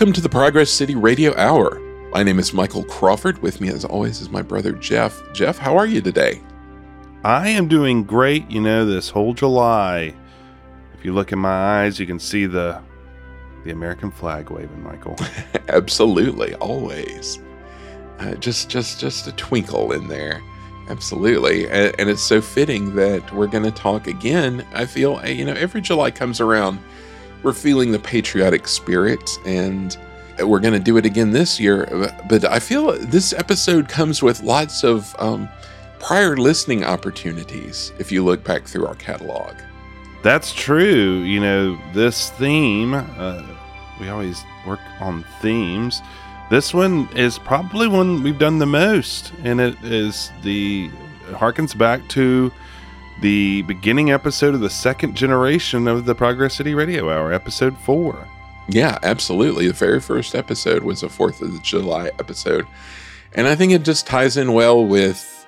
Welcome to the Progress City Radio Hour. My name is Michael Crawford. With me, as always, is my brother Jeff. Jeff, how are you today? I am doing great. You know, this whole July. If you look in my eyes, you can see the the American flag waving, Michael. Absolutely, always. Uh, just, just, just a twinkle in there. Absolutely, and, and it's so fitting that we're going to talk again. I feel, you know, every July comes around we're feeling the patriotic spirit and we're going to do it again this year. But I feel this episode comes with lots of um, prior listening opportunities if you look back through our catalog. That's true. You know, this theme, uh, we always work on themes. This one is probably one we've done the most, and it is the harkens back to the beginning episode of the second generation of the Progress City Radio Hour, episode four. Yeah, absolutely. The very first episode was a 4th of July episode. And I think it just ties in well with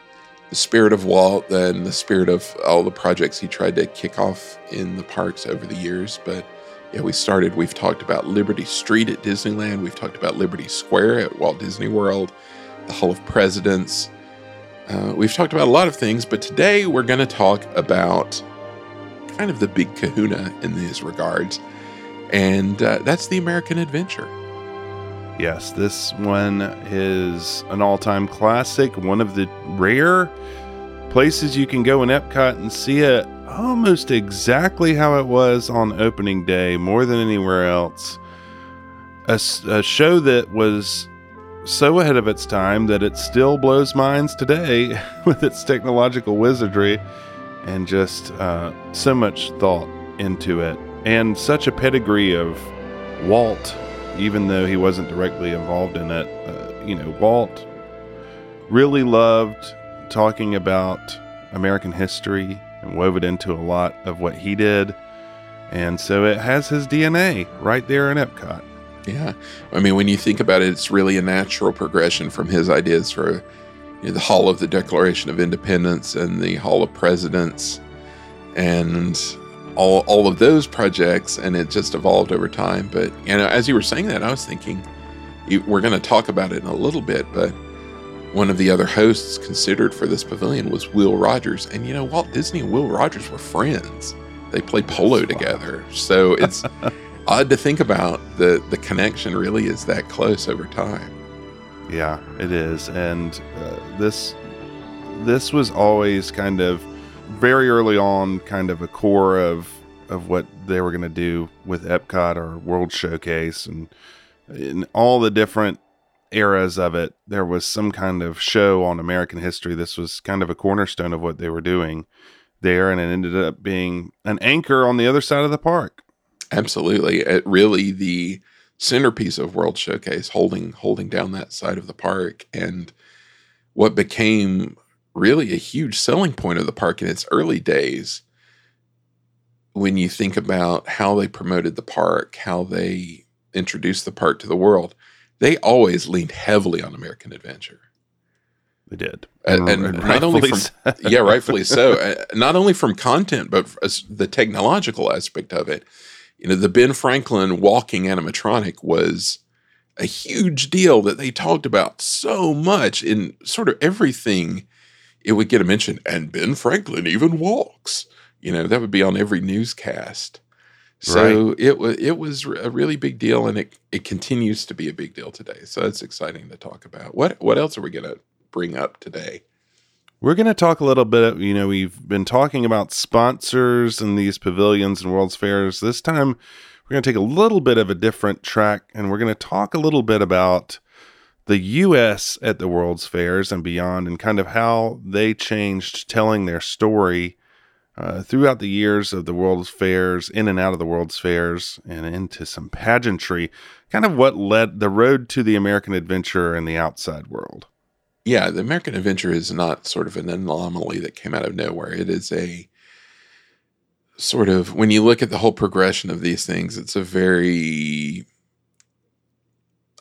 the spirit of Walt and the spirit of all the projects he tried to kick off in the parks over the years. But yeah, we started, we've talked about Liberty Street at Disneyland, we've talked about Liberty Square at Walt Disney World, the Hall of Presidents, uh, we've talked about a lot of things, but today we're going to talk about kind of the big kahuna in these regards, and uh, that's the American Adventure. Yes, this one is an all time classic, one of the rare places you can go in Epcot and see it almost exactly how it was on opening day, more than anywhere else. A, a show that was so ahead of its time that it still blows minds today with its technological wizardry and just uh, so much thought into it and such a pedigree of Walt, even though he wasn't directly involved in it. Uh, you know, Walt really loved talking about American history and wove it into a lot of what he did. And so it has his DNA right there in Epcot. Yeah. I mean, when you think about it, it's really a natural progression from his ideas for you know, the Hall of the Declaration of Independence and the Hall of Presidents and all, all of those projects. And it just evolved over time. But, you know, as you were saying that, I was thinking we're going to talk about it in a little bit, but one of the other hosts considered for this pavilion was Will Rogers. And, you know, Walt Disney and Will Rogers were friends. They played polo together. So it's. odd to think about the the connection really is that close over time. Yeah it is. And uh, this this was always kind of very early on kind of a core of of what they were going to do with Epcot or World Showcase and in all the different eras of it there was some kind of show on American history. This was kind of a cornerstone of what they were doing there and it ended up being an anchor on the other side of the park Absolutely. It really the centerpiece of World Showcase, holding holding down that side of the park, and what became really a huge selling point of the park in its early days. When you think about how they promoted the park, how they introduced the park to the world, they always leaned heavily on American Adventure. They did, and, and, and not only from so. yeah, rightfully so. Uh, not only from content, but the technological aspect of it you know, the Ben Franklin walking animatronic was a huge deal that they talked about so much in sort of everything. It would get a mention, and Ben Franklin even walks. You know, that would be on every newscast. So right. it was it was a really big deal, and it it continues to be a big deal today. So it's exciting to talk about. What what else are we going to bring up today? We're going to talk a little bit. You know, we've been talking about sponsors and these pavilions and World's Fairs. This time, we're going to take a little bit of a different track and we're going to talk a little bit about the U.S. at the World's Fairs and beyond and kind of how they changed telling their story uh, throughout the years of the World's Fairs, in and out of the World's Fairs, and into some pageantry. Kind of what led the road to the American adventure and the outside world yeah, the American Adventure is not sort of an anomaly that came out of nowhere. It is a sort of when you look at the whole progression of these things, it's a very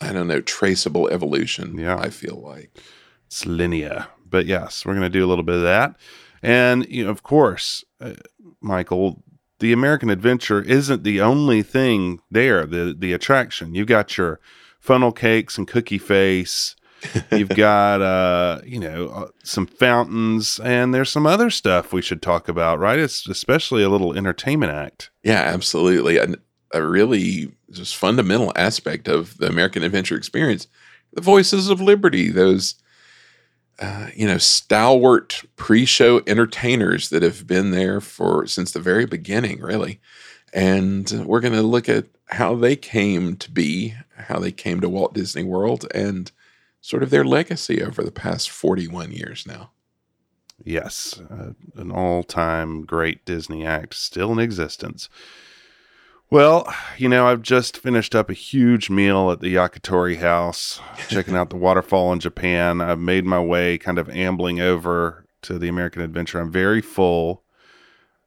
I don't know, traceable evolution. Yeah. I feel like it's linear. But yes, we're going to do a little bit of that. And, you know, of course, uh, Michael, the American Adventure isn't the only thing there, the the attraction. You've got your funnel cakes and cookie face. You've got uh, you know, uh, some fountains and there's some other stuff we should talk about, right? It's especially a little entertainment act. Yeah, absolutely. And a really just fundamental aspect of the American adventure experience, the voices of liberty, those uh, you know, stalwart pre-show entertainers that have been there for since the very beginning, really. And we're going to look at how they came to be, how they came to Walt Disney World, and sort of their legacy over the past 41 years now. Yes, uh, an all time great Disney act still in existence. Well, you know, I've just finished up a huge meal at the Yakitori house, checking out the waterfall in Japan. I've made my way kind of ambling over to the American Adventure. I'm very full.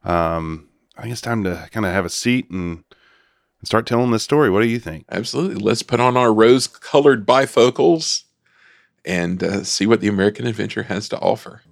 Um, I think it's time to kind of have a seat and, and start telling this story. What do you think? Absolutely. Let's put on our rose colored bifocals and uh, see what the American Adventure has to offer.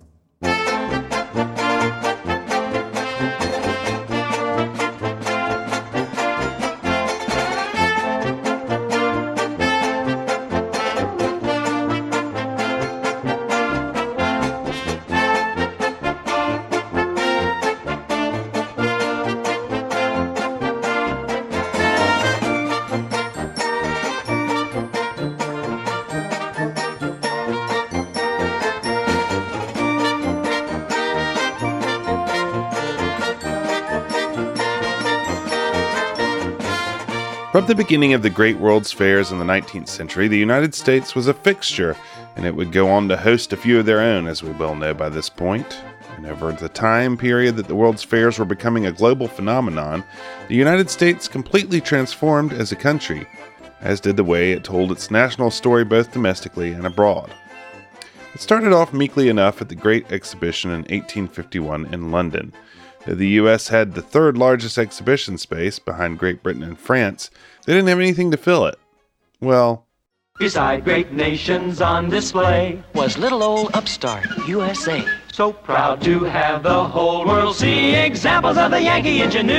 From the beginning of the great world's fairs in the 19th century, the United States was a fixture, and it would go on to host a few of their own, as we well know by this point. And over the time period that the world's fairs were becoming a global phenomenon, the United States completely transformed as a country, as did the way it told its national story both domestically and abroad. It started off meekly enough at the Great Exhibition in 1851 in London. The US had the third largest exhibition space behind Great Britain and France. They didn't have anything to fill it. Well, Beside great nations on display, was little old upstart USA. so proud to have the whole world see examples of the Yankee ingenuity.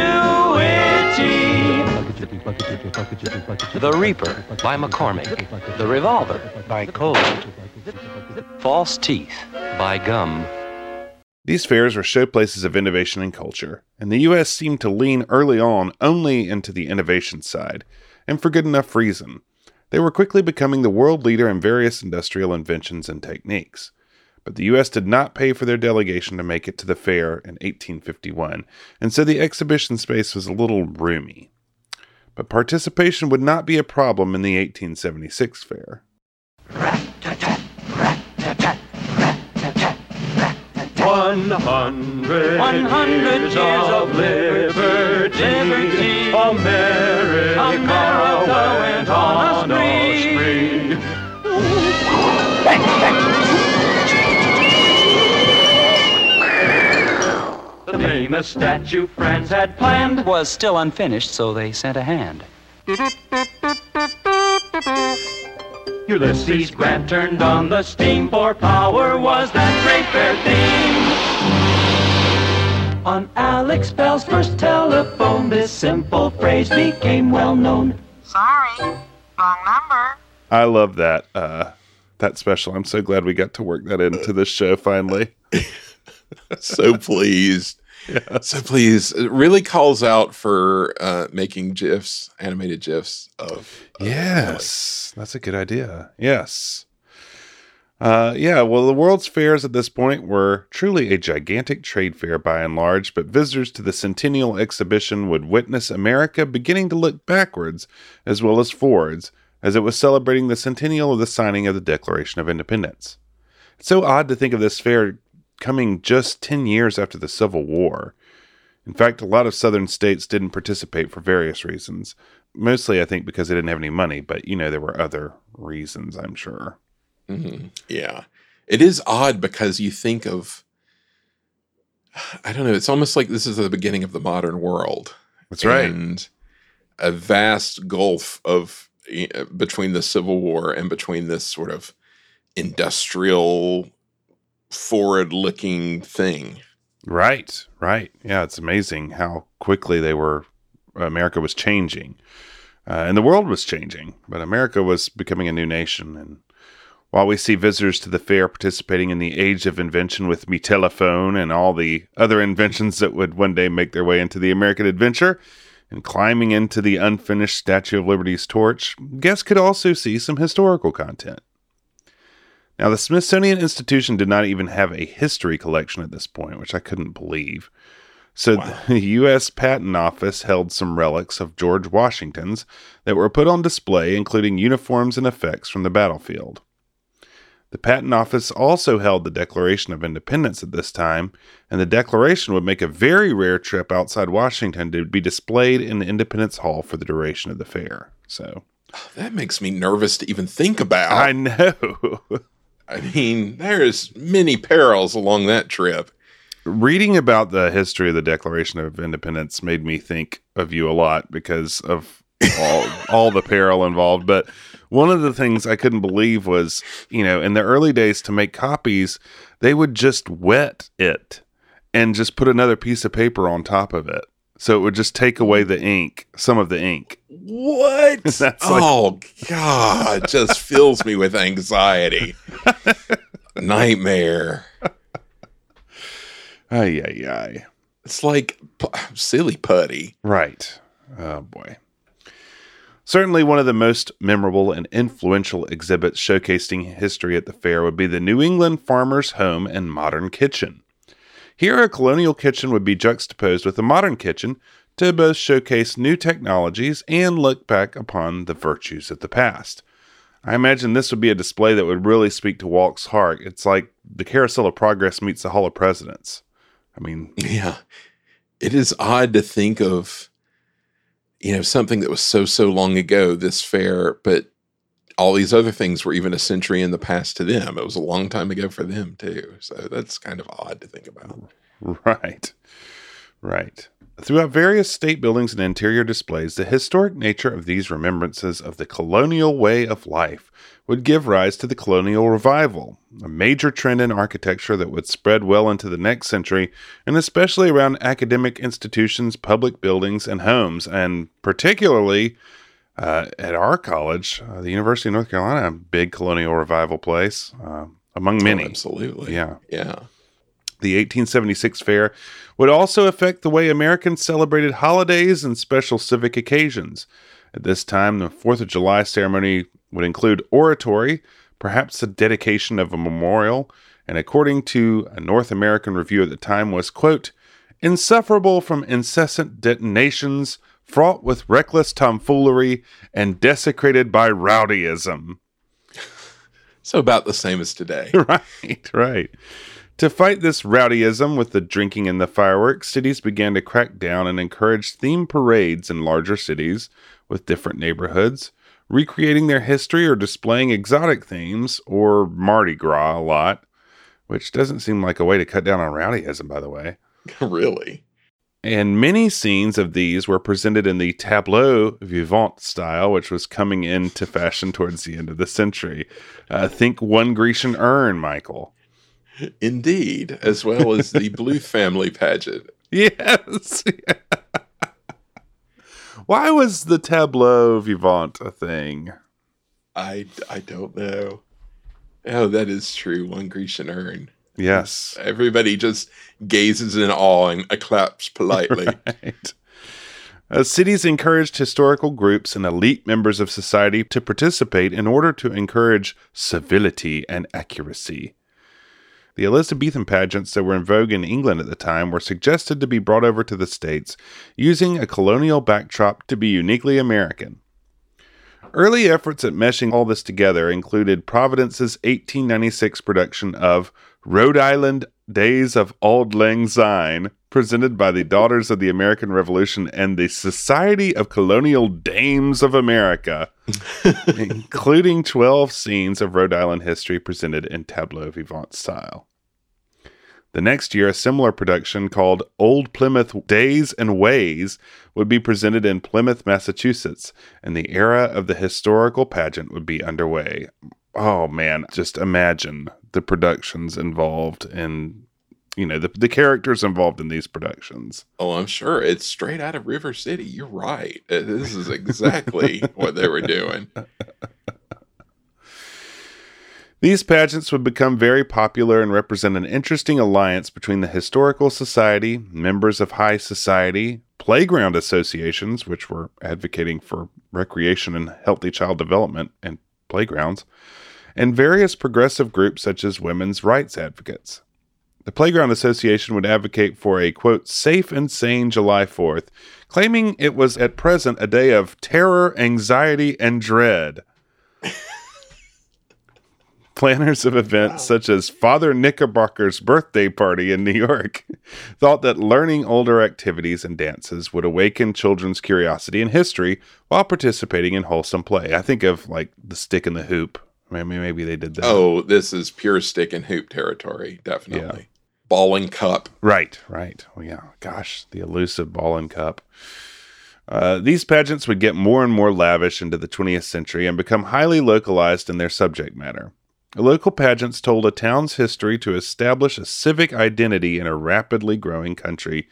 The Reaper by McCormick. The Revolver by Colt. False Teeth by Gum. These fairs were showplaces of innovation and culture, and the US seemed to lean early on only into the innovation side, and for good enough reason. They were quickly becoming the world leader in various industrial inventions and techniques. But the US did not pay for their delegation to make it to the fair in 1851, and so the exhibition space was a little roomy. But participation would not be a problem in the 1876 fair. One hundred, 100 years of liberty, liberty. America, America went on a spree. The famous statue France had planned Was still unfinished, so they sent a hand. Ulysses Grant turned on the steam, for power was that great fair theme. On Alex Bell's first telephone, this simple phrase became well known. Sorry, wrong number. I love that uh, that special. I'm so glad we got to work that into this show finally. so pleased. So pleased. It really calls out for uh, making GIFs, animated GIFs of. of Yes, that's a good idea. Yes. Uh, yeah, well, the World's Fairs at this point were truly a gigantic trade fair by and large, but visitors to the Centennial Exhibition would witness America beginning to look backwards as well as forwards as it was celebrating the centennial of the signing of the Declaration of Independence. It's so odd to think of this fair coming just 10 years after the Civil War. In fact, a lot of southern states didn't participate for various reasons. Mostly, I think, because they didn't have any money, but you know, there were other reasons, I'm sure. Mhm. Yeah. It is odd because you think of, I don't know, it's almost like this is the beginning of the modern world. That's right. And a vast gulf of eh, between the Civil War and between this sort of industrial, forward looking thing. Right, right. Yeah, it's amazing how quickly they were, America was changing. Uh, and the world was changing, but America was becoming a new nation. And while we see visitors to the fair participating in the age of invention with me telephone and all the other inventions that would one day make their way into the American adventure, and climbing into the unfinished Statue of Liberty's torch, guests could also see some historical content. Now, the Smithsonian Institution did not even have a history collection at this point, which I couldn't believe. So, Wow. the U.S. Patent Office held some relics of George Washington's that were put on display, including uniforms and effects from the battlefield. The Patent Office also held the Declaration of Independence at this time, and the Declaration would make a very rare trip outside Washington to be displayed in the Independence Hall for the duration of the fair. So, That makes me nervous to even think about. I know. I mean, there's many perils along that trip. Reading about the history of the Declaration of Independence made me think of you a lot because of all all the peril involved. But one of the things I couldn't believe was, you know, in the early days to make copies, they would just wet it and just put another piece of paper on top of it. So it would just take away the ink, some of the ink. What? That's like- oh God, just fills me with anxiety. Nightmare. Ay, ay, ay. It's like p- silly putty. Right. Oh boy. Certainly, one of the most memorable and influential exhibits showcasing history at the fair would be the New England Farmer's Home and Modern Kitchen. Here, a colonial kitchen would be juxtaposed with a modern kitchen to both showcase new technologies and look back upon the virtues of the past. I imagine this would be a display that would really speak to Walt's heart. It's like the Carousel of Progress meets the Hall of Presidents. I mean, Yeah. It is odd to think of, you know, something that was so, so long ago, this fair, but all these other things were even a century in the past to them. It was a long time ago for them, too. So that's kind of odd to think about. Right. Right. Throughout various state buildings and interior displays, the historic nature of these remembrances of the colonial way of life would give rise to the colonial revival, a major trend in architecture that would spread well into the next century, and especially around academic institutions, public buildings, and homes, and particularly uh, at our college, uh, the University of North Carolina, a big colonial revival place, uh, among many. Oh, absolutely. Yeah. Yeah. The 1876 fair would also affect the way Americans celebrated holidays and special civic occasions. At this time, the 4th of July ceremony would include oratory, perhaps the dedication of a memorial, and according to a North American review at the time was, quote, insufferable from incessant detonations, fraught with reckless tomfoolery, and desecrated by rowdyism. So about the same as today. right, right. To fight this rowdyism with the drinking and the fireworks, cities began to crack down and encourage theme parades in larger cities with different neighborhoods, recreating their history or displaying exotic themes or Mardi Gras a lot, which doesn't seem like a way to cut down on rowdyism, by the way. really? And many scenes of these were presented in the tableau vivant style, which was coming into fashion towards the end of the century. Uh, think one Grecian urn, Michael. Indeed. As well as the Blue family pageant. Yes. Why was the tableau vivant a thing? I, I don't know. Oh, that is true. One Grecian urn. Yes. Everybody just gazes in awe and claps politely. Right. Uh, cities encouraged historical groups and elite members of society to participate in order to encourage civility and accuracy. The Elizabethan pageants that were in vogue in England at the time were suggested to be brought over to the States using a colonial backdrop to be uniquely American. Early efforts at meshing all this together included Providence's 1896 production of Rhode Island Days of Auld Lang Syne, presented by the Daughters of the American Revolution and the Society of Colonial Dames of America, including 12 scenes of Rhode Island history presented in tableau vivant style. The next year, a similar production called Old Plymouth Days and Ways would be presented in Plymouth, Massachusetts, and the era of the historical pageant would be underway. Oh man, just imagine the productions involved in you know the the characters involved in these productions. Oh, I'm sure it's straight out of River City. You're right. Uh, This is exactly what they were doing. These pageants would become very popular and represent an interesting alliance between the historical society, members of high society, playground associations, which were advocating for recreation and healthy child development and playgrounds, and various progressive groups such as women's rights advocates. The Playground Association would advocate for a quote, safe and sane July 4th, claiming it was at present a day of terror, anxiety, and dread. Planners of events such as Father Knickerbocker's birthday party in New York thought that learning older activities and dances would awaken children's curiosity in history while participating in wholesome play. I think of like the stick and the hoop. Maybe maybe they did that. Oh, this is pure stick and hoop territory. Definitely. Ball and cup. Right, right. Well, yeah. Gosh, the elusive ball and cup. Uh, these pageants would get more and more lavish into the 20th century and become highly localized in their subject matter. Local pageants told a town's history to establish a civic identity in a rapidly growing country,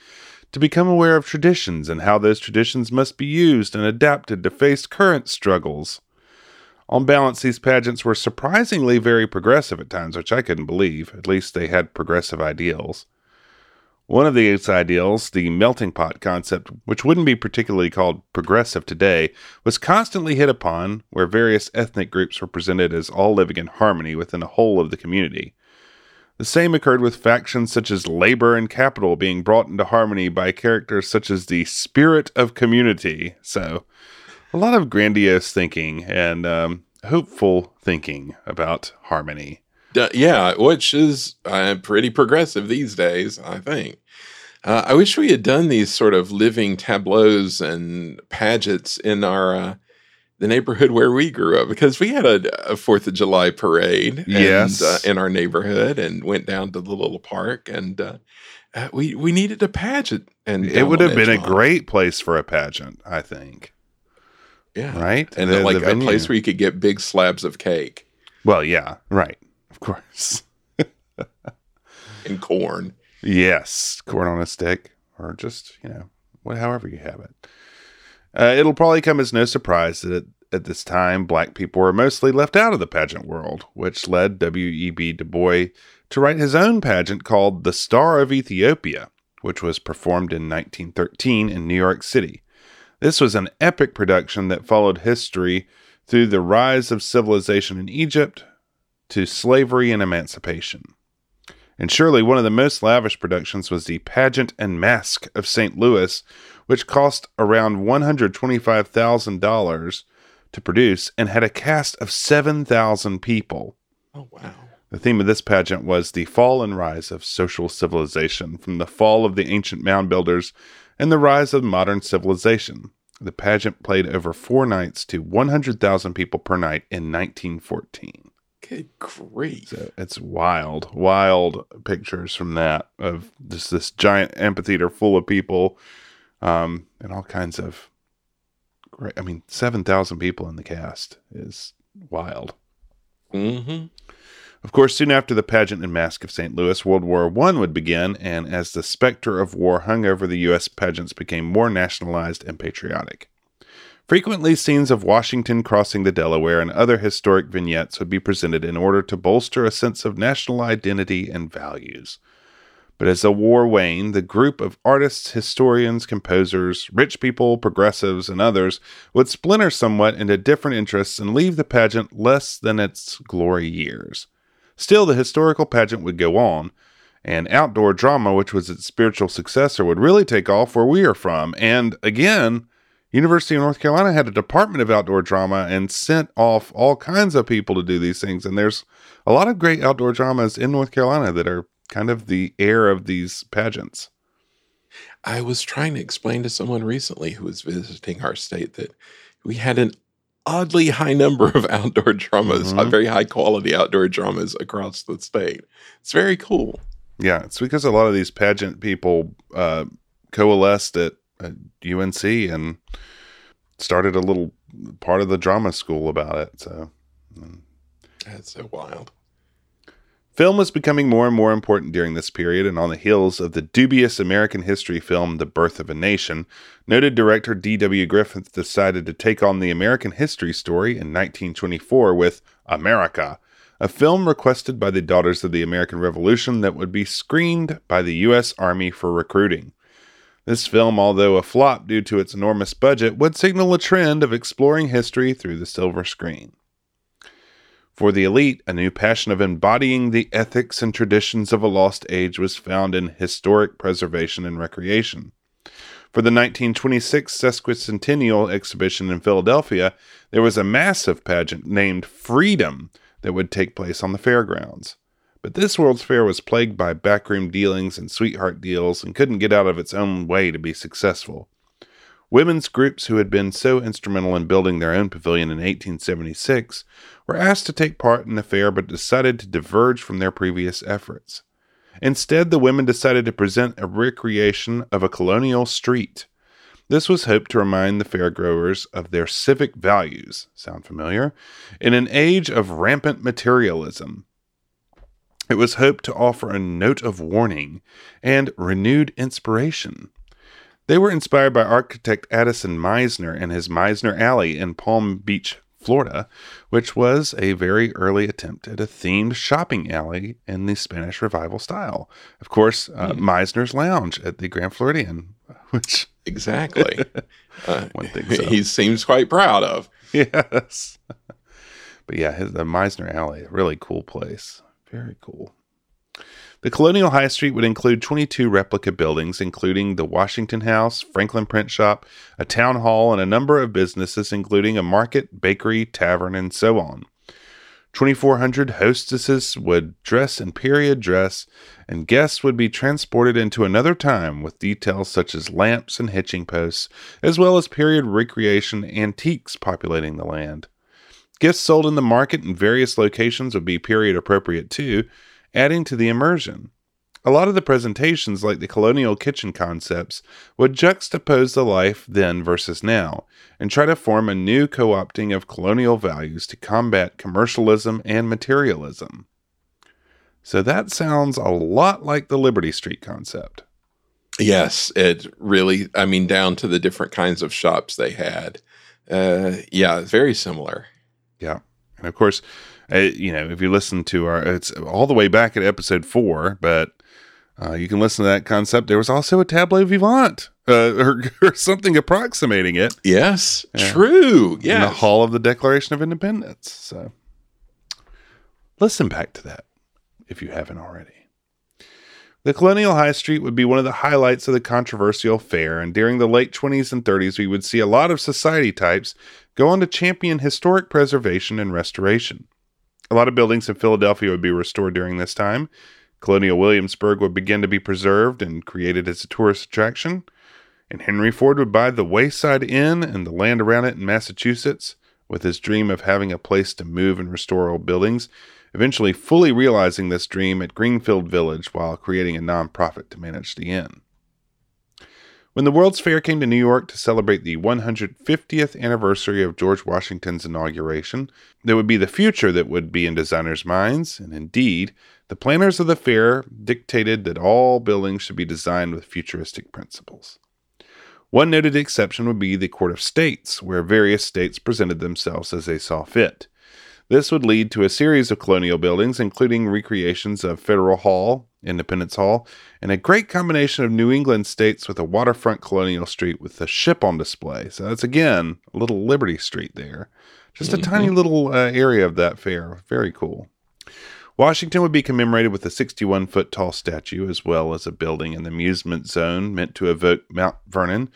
to become aware of traditions and how those traditions must be used and adapted to face current struggles. On balance, these pageants were surprisingly very progressive at times, which I couldn't believe. At least they had progressive ideals. One of these ideals, the melting pot concept, which wouldn't be particularly called progressive today, was constantly hit upon, where various ethnic groups were presented as all living in harmony within a whole of the community. The same occurred with factions such as labor and capital being brought into harmony by characters such as the spirit of community. So, a lot of grandiose thinking and um, hopeful thinking about harmony. D- yeah, which is uh, pretty progressive these days, I think. Uh, I wish we had done these sort of living tableaus and pageants in our uh, the neighborhood where we grew up because we had a, a Fourth of July parade, and, Yes. uh, in our neighborhood, and went down to the little park, and uh, uh, we we needed a pageant, and It would have been a great place for a pageant, I think. Yeah, right? and The- like the a place where you could get big slabs of cake Well, yeah, right. Of course. and corn. Yes, corn on a stick, or just you know, what, however you have it. Uh, it'll probably come as no surprise that at, at this time, black people were mostly left out of the pageant world, which led W.E.B. Du Bois to write his own pageant called "The Star of Ethiopia," which was performed in 1913 in New York City. This was an epic production that followed history through the rise of civilization in Egypt to slavery and emancipation. And surely one of the most lavish productions was the Pageant and Masque of St. Louis, which cost around $125,000 to produce and had a cast of 7,000 people. Oh wow. The theme of this pageant was the fall and rise of social civilization, from the fall of the ancient mound builders and the rise of modern civilization. The pageant played over four nights to 100,000 people per night in 1914. Good grief. So it's wild, wild pictures from that of just this giant amphitheater full of people, um, and all kinds of great. I mean, seven thousand people in the cast is wild. Mm-hmm. Of course, soon after the pageant and masque of St. Louis, World War I would begin, and as the specter of war hung over the U.S., pageants became more nationalized and patriotic. Frequently, scenes of Washington crossing the Delaware and other historic vignettes would be presented in order to bolster a sense of national identity and values. But as the war waned, the group of artists, historians, composers, rich people, progressives, and others would splinter somewhat into different interests and leave the pageant less than its glory years. Still, the historical pageant would go on, and outdoor drama, which was its spiritual successor, would really take off where we are from. And again, University of North Carolina had a department of outdoor drama and sent off all kinds of people to do these things. And there's a lot of great outdoor dramas in North Carolina that are kind of the heir of these pageants. I was trying to explain to someone recently who was visiting our state that we had an oddly high number of outdoor dramas, Mhm. very high quality outdoor dramas across the state. It's very cool. Yeah, it's because a lot of these pageant people uh, coalesced at, at UNC and started a little part of the drama school about it. So That's so wild. Film was becoming more and more important during this period, and on the heels of the dubious American history film The Birth of a Nation, noted director D.W. Griffith decided to take on the American history story in 1924 with America, a film requested by the Daughters of the American Revolution that would be screened by the U.S. Army for recruiting. This film, although a flop due to its enormous budget, would signal a trend of exploring history through the silver screen. For the elite, a new passion of embodying the ethics and traditions of a lost age was found in historic preservation and recreation. For the 1926 sesquicentennial exhibition in Philadelphia, there was a massive pageant named Freedom that would take place on the fairgrounds. But this World's Fair was plagued by backroom dealings and sweetheart deals and couldn't get out of its own way to be successful. Women's groups who had been so instrumental in building their own pavilion in 1876 were asked to take part in the fair but decided to diverge from their previous efforts. Instead, the women decided to present a recreation of a colonial street. This was hoped to remind the fairgoers of their civic values. Sound familiar? In an age of rampant materialism, it was hoped to offer a note of warning and renewed inspiration. They were inspired by architect Addison Mizner and his Mizner Alley in Palm Beach, Florida, which was a very early attempt at a themed shopping alley in the Spanish Revival style. Of course, uh, Hmm. Mizner's Lounge at the Grand Floridian, which, Exactly. Uh, One thinks so. He seems quite proud of. yes. But yeah, his, the Meisner Alley, really cool place. Very cool. The Colonial High Street would include 22 replica buildings, including the Washington House, Franklin Print Shop, a town hall, and a number of businesses, including a market, bakery, tavern, and so on. 2,400 hostesses would dress in period dress, and guests would be transported into another time with details such as lamps and hitching posts, as well as period recreation antiques populating the land. Gifts sold in the market in various locations would be period appropriate too, adding to the immersion. A lot of the presentations, like the colonial kitchen concepts, would juxtapose the life then versus now and try to form a new co opting of colonial values to combat commercialism and materialism. So that sounds a lot like the Liberty Street concept. Yes, it really, I mean, down to the different kinds of shops they had. Uh, yeah, very similar. Yeah. And of course, uh, you know, if you listen to our, it's all the way back at episode four, but uh, you can listen to that concept. There was also a tableau vivant uh, or, or something approximating it Yes, True, Yeah. in the Hall of the Declaration of Independence. So listen back to that if you haven't already. The Colonial High Street would be one of the highlights of the controversial fair, and during the late 20s and 30s, we would see a lot of society types go on to champion historic preservation and restoration. A lot of buildings in Philadelphia would be restored during this time. Colonial Williamsburg would begin to be preserved and created as a tourist attraction. And Henry Ford would buy the Wayside Inn and the land around it in Massachusetts, with his dream of having a place to move and restore old buildings, eventually fully realizing this dream at Greenfield Village while creating a nonprofit to manage the inn. When the World's Fair came to New York to celebrate the 150th anniversary of George Washington's inauguration, there would be the future that would be in designers' minds, and indeed, the planners of the fair dictated that all buildings should be designed with futuristic principles. One noted exception would be the Court of States, where various states presented themselves as they saw fit. This would lead to a series of colonial buildings, including recreations of Federal Hall, Independence Hall, and a great combination of New England states with a waterfront colonial street with a ship on display. So that's again a little Liberty Street there. Just a tiny little uh, area of that fair. Very cool. Washington would be commemorated with a 61 foot tall statue, as well as a building in the amusement zone meant to evoke Mount Vernon,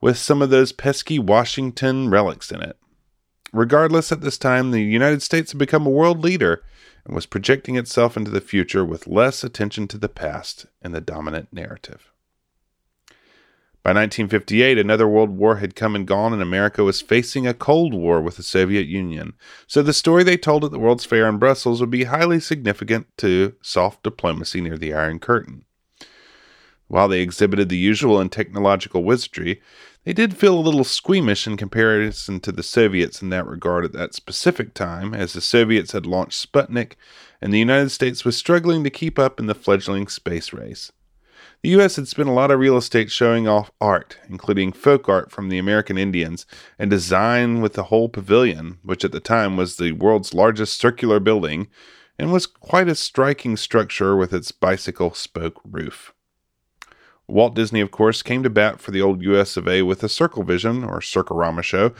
with some of those pesky Washington relics in it. Regardless, at this time, the United States had become a world leader and was projecting itself into the future with less attention to the past in the dominant narrative. By 1958, another world war had come and gone, and America was facing a Cold War with the Soviet Union. So the story they told at the World's Fair in Brussels would be highly significant to soft diplomacy near the Iron Curtain. While they exhibited the usual in technological wizardry, they did feel a little squeamish in comparison to the Soviets in that regard at that specific time, as the Soviets had launched Sputnik and the United States was struggling to keep up in the fledgling space race. The U.S. had spent a lot of real estate showing off art, including folk art from the American Indians, and design with the whole pavilion, which at the time was the world's largest circular building and was quite a striking structure with its bicycle spoke roof. Walt Disney, of course, came to bat for the old US of A with a Circle Vision or Circarama show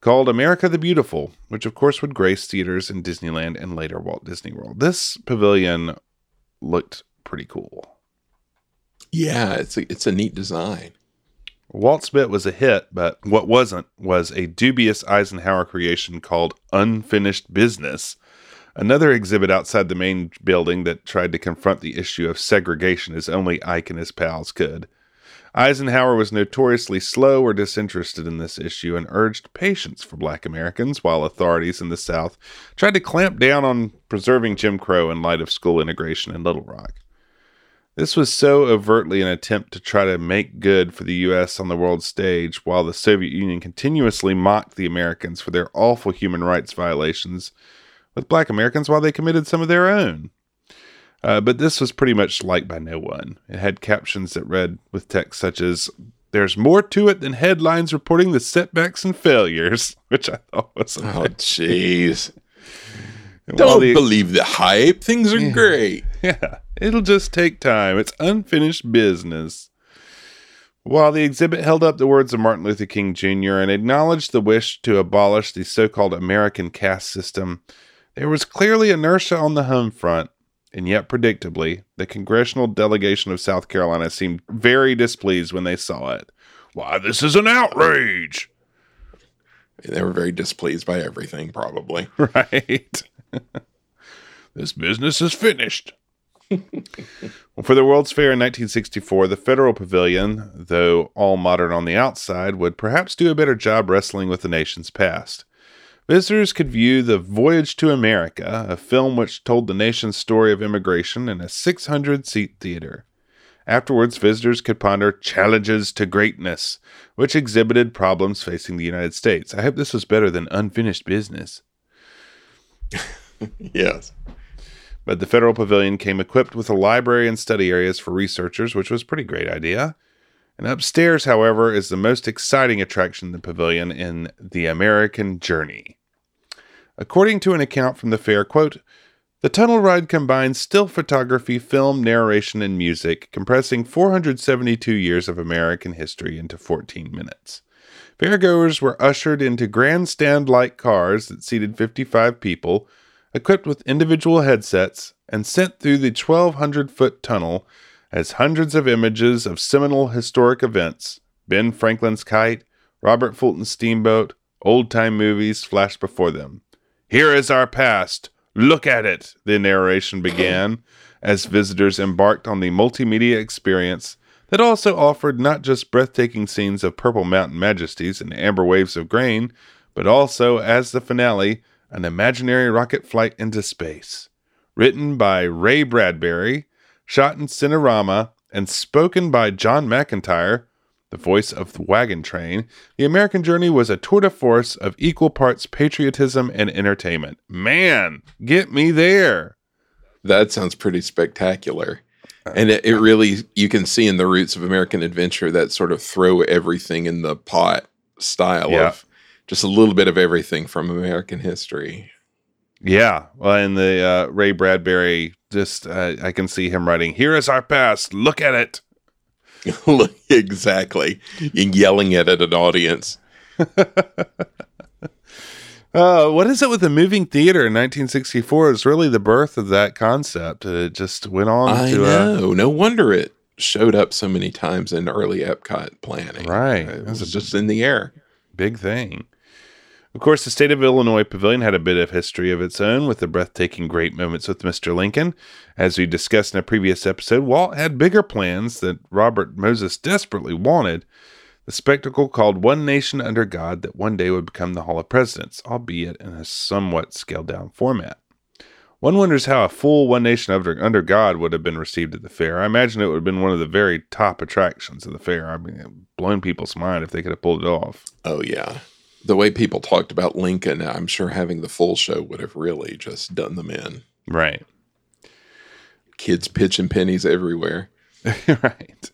called America the Beautiful, which of course would grace theaters in Disneyland and later Walt Disney World. This pavilion looked pretty cool. Yeah, it's a, it's a neat design. Walt's bit was a hit, but what wasn't was a dubious Eisenhower creation called Unfinished Business, another exhibit outside the main building that tried to confront the issue of segregation as only Ike and his pals could. Eisenhower was notoriously slow or disinterested in this issue and urged patience for black Americans, while authorities in the South tried to clamp down on preserving Jim Crow in light of school integration in Little Rock. This was so overtly an attempt to try to make good for the U.S. on the world stage, while the Soviet Union continuously mocked the Americans for their awful human rights violations with black Americans while they committed some of their own. Uh, but this was pretty much liked by no one. It had captions that read with text such as, There's more to it than headlines reporting the setbacks and failures, which I thought was. Oh, jeez. Don't the- believe the hype. Things are great. Yeah, it'll just take time. It's unfinished business. While the exhibit held up the words of Martin Luther King Jr. and acknowledged the wish to abolish the so called American caste system, there was clearly inertia on the home front, and yet predictably, the congressional delegation of South Carolina seemed very displeased when they saw it. Why, this is an outrage! They were very displeased by everything, probably. right? this business is finished. well, for the World's Fair in 1964, the Federal Pavilion, though all modern on the outside, would perhaps do a better job wrestling with the nation's past. Visitors could view The Voyage to America, a film which told the nation's story of immigration in a 600 seat theater. Afterwards, visitors could ponder Challenges to Greatness, which exhibited problems facing the United States. I hope this was better than Unfinished Business. Yes. But the Federal Pavilion came equipped with a library and study areas for researchers, which was a pretty great idea. And upstairs, however, is the most exciting attraction in the pavilion in The American Journey. According to an account from the fair, quote, the tunnel ride combines still photography, film, narration, and music, compressing 472 years of American history into 14 minutes. Fairgoers were ushered into grandstand like cars that seated 55 people, equipped with individual headsets, and sent through the 1,200 foot tunnel as hundreds of images of seminal historic events Ben Franklin's kite, Robert Fulton's steamboat, old time movies flashed before them. Here is our past. Look at it, the narration began as visitors embarked on the multimedia experience that also offered not just breathtaking scenes of purple mountain majesties and amber waves of grain, but also, as the finale, an imaginary rocket flight into space. Written by Ray Bradbury, shot in Cinerama, and spoken by John McIntire, the voice of the wagon train, the American journey was a tour de force of equal parts patriotism and entertainment. Man, get me there. That sounds pretty spectacular. And it, it really, you can see in the roots of American adventure that sort of throw everything in the pot style Yeah. of just a little bit of everything from American history. Yeah, well, and the uh, Ray Bradbury, just uh, I can see him writing, "Here is our past. Look at it." exactly. And yelling it at an audience. Uh, what is it with the moving theater in 1964? It's really the birth of that concept. It just went on I to uh, know. no wonder it showed up so many times in early Epcot planning. Right. It was just in the air. big thing. Of course, the state of Illinois Pavilion had a bit of history of its own with the breathtaking great moments with Mr. Lincoln. As we discussed in a previous episode, Walt had bigger plans that Robert Moses desperately wanted. The spectacle called One Nation Under God that one day would become the Hall of Presidents, albeit in a somewhat scaled down format. One wonders how a full One Nation under, God would have been received at the fair. I imagine it would have been one of the very top attractions of the fair. I mean, blown people's mind if they could have pulled it off. Oh yeah. The way people talked about Lincoln, I'm sure having the full show would have really just done them in. Right. Kids pitching pennies everywhere. right.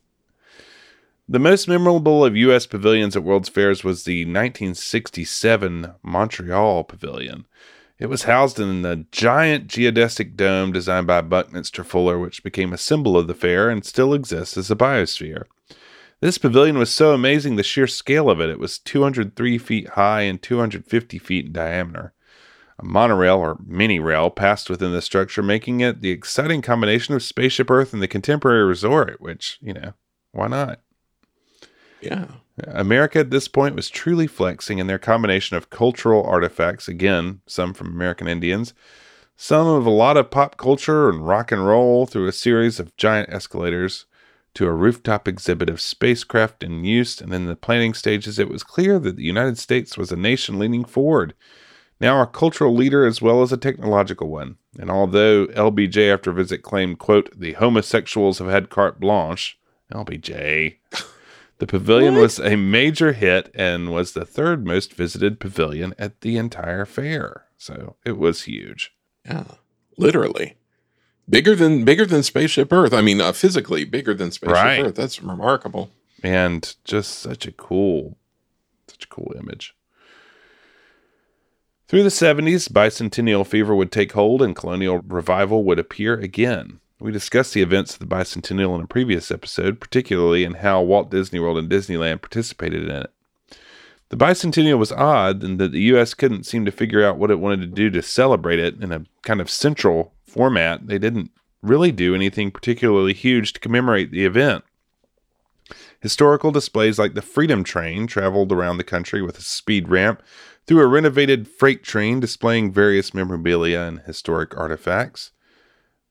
The most memorable of U.S. pavilions at World's Fairs was the 1967 Montreal Pavilion. It was housed in the giant geodesic dome designed by Buckminster Fuller, which became a symbol of the fair and still exists as a biosphere. This pavilion was so amazing, the sheer scale of it, it was 203 feet high and 250 feet in diameter. A monorail or mini rail passed within the structure, making it the exciting combination of Spaceship Earth and the contemporary resort, which, you know, why not? Yeah. America at this point was truly flexing in their combination of cultural artifacts, again, some from American Indians, some of a lot of pop culture and rock and roll through a series of giant escalators to a rooftop exhibit of spacecraft in use. And in the planning stages, it was clear that the United States was a nation leaning forward, now a cultural leader as well as a technological one. And although LBJ, after a visit, claimed, quote, the homosexuals have had carte blanche, LBJ. The pavilion was a major hit and was the third most visited pavilion at the entire fair. So it was huge. Yeah. Literally. Bigger than bigger than Spaceship Earth. I mean, uh, physically bigger than Spaceship Right. Earth. That's remarkable. And just such a cool, such a cool image. Through the 70s, bicentennial fever would take hold and colonial revival would appear again. We discussed the events of the bicentennial in a previous episode, particularly in how Walt Disney World and Disneyland participated in it. The bicentennial was odd in that the U.S. couldn't seem to figure out what it wanted to do to celebrate it in a kind of central format. They didn't really do anything particularly huge to commemorate the event. Historical displays like the Freedom Train traveled around the country with a speed ramp through a renovated freight train displaying various memorabilia and historic artifacts.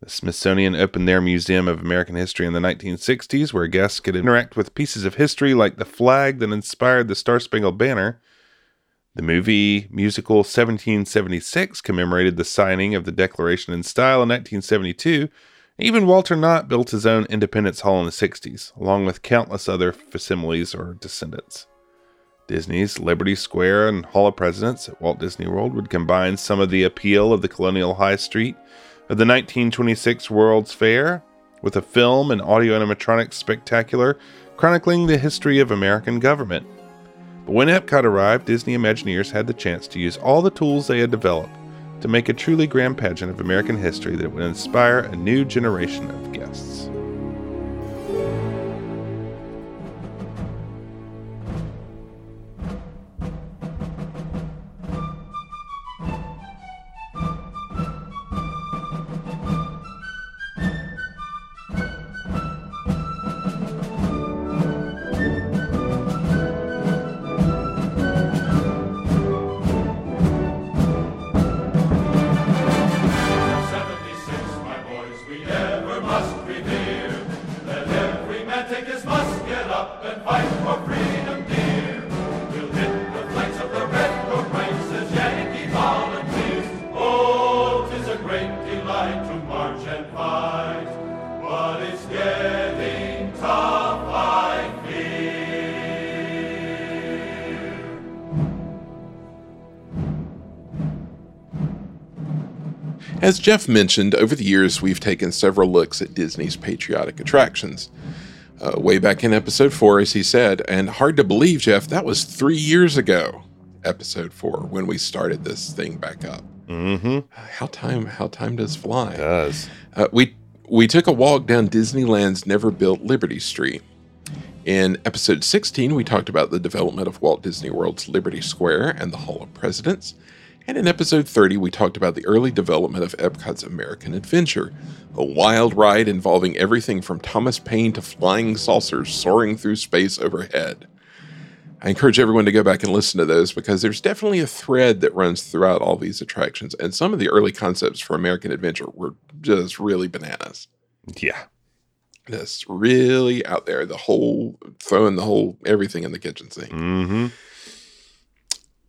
The Smithsonian opened their Museum of American History in the 1960s, where guests could interact with pieces of history like the flag that inspired the Star Spangled Banner. The movie musical 1776 commemorated the signing of the Declaration in Style in 1972. Even Walter Knott built his own Independence Hall in the 60s, along with countless other facsimiles or descendants. Disney's Liberty Square and Hall of Presidents at Walt Disney World would combine some of the appeal of the colonial high street of the 1926 World's Fair with a film and audio animatronics spectacular chronicling the history of American government. But when Epcot arrived, Disney Imagineers had the chance to use all the tools they had developed to make a truly grand pageant of American history that would inspire a new generation of guests. Jeff mentioned, over the years we've taken several looks at Disney's patriotic attractions. Uh, way back in episode four, as he said, and hard to believe, Jeff, that was three years ago, episode four, when we started this thing back up. Mm-hmm. How time how time does fly. Does. Uh, we we took a walk down Disneyland's never built Liberty Street. In episode 16, we talked about the development of Walt Disney World's Liberty Square and the Hall of Presidents. And in episode 30, we talked about the early development of Epcot's American Adventure, a wild ride involving everything from Thomas Paine to flying saucers soaring through space overhead. I encourage everyone to go back and listen to those because there's definitely a thread that runs throughout all these attractions. And some of the early concepts for American Adventure were just really bananas. Yeah. Just really out there. The whole throwing the whole everything in the kitchen sink. Mm-hmm.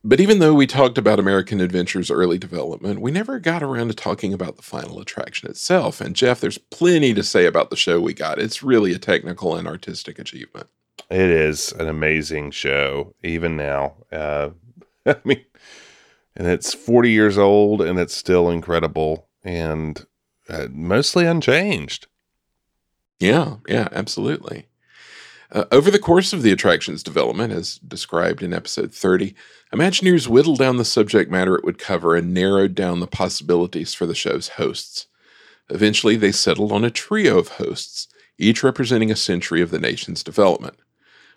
But even though we talked about American Adventure's early development, we never got around to talking about the final attraction itself. And Jeff, there's plenty to say about the show we got. It's really a technical and artistic achievement. It is an amazing show, even now. Uh, I mean, and it's 40 years old and it's still incredible and uh, mostly unchanged. Yeah, yeah, absolutely. Uh, over the course of the attraction's development, as described in episode 30, Imagineers whittled down the subject matter it would cover and narrowed down the possibilities for the show's hosts. Eventually, they settled on a trio of hosts, each representing a century of the nation's development.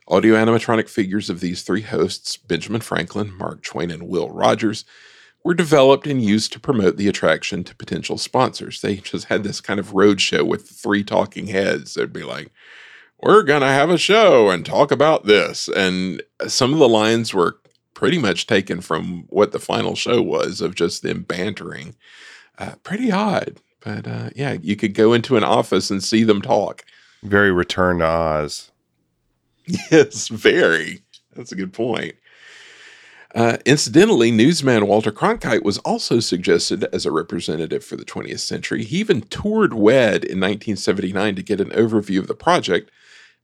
Audio animatronic figures of these three hosts, Benjamin Franklin, Mark Twain, and Will Rogers, were developed and used to promote the attraction to potential sponsors. They just had this kind of roadshow with three talking heads. They'd be like, We're going to have a show and talk about this. And some of the lines were pretty much taken from what the final show was of just them bantering. Uh, pretty odd. But uh, yeah, you could go into an office and see them talk. Very Return to Oz. Yes, very. That's a good point. Uh, incidentally, newsman Walter Cronkite was also suggested as a representative for the 20th century. He even toured WED in 1979 to get an overview of the project,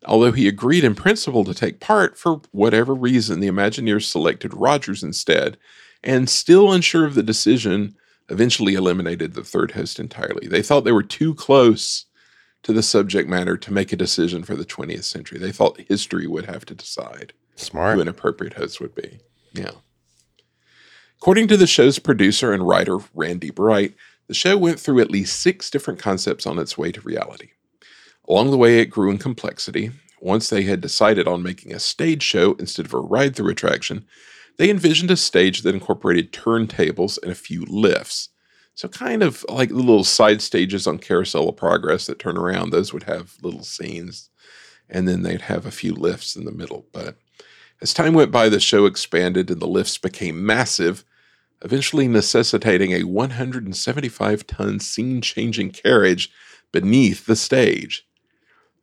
although he agreed in principle to take part. For whatever reason, the Imagineers selected Rogers instead, and still unsure of the decision, eventually eliminated the third host entirely. They thought they were too close to the subject matter to make a decision for the 20th century. They thought history would have to decide Smart. who an appropriate host would be. Yeah. According to the show's producer and writer, Randy Bright, the show went through at least six different concepts on its way to reality. Along the way, it grew in complexity. Once they had decided on making a stage show instead of a ride through attraction, they envisioned a stage that incorporated turntables and a few lifts. So, kind of like the little side stages on Carousel of Progress that turn around, those would have little scenes, and then they'd have a few lifts in the middle. But as time went by, the show expanded and the lifts became massive, eventually necessitating a 175 ton scene changing carriage beneath the stage.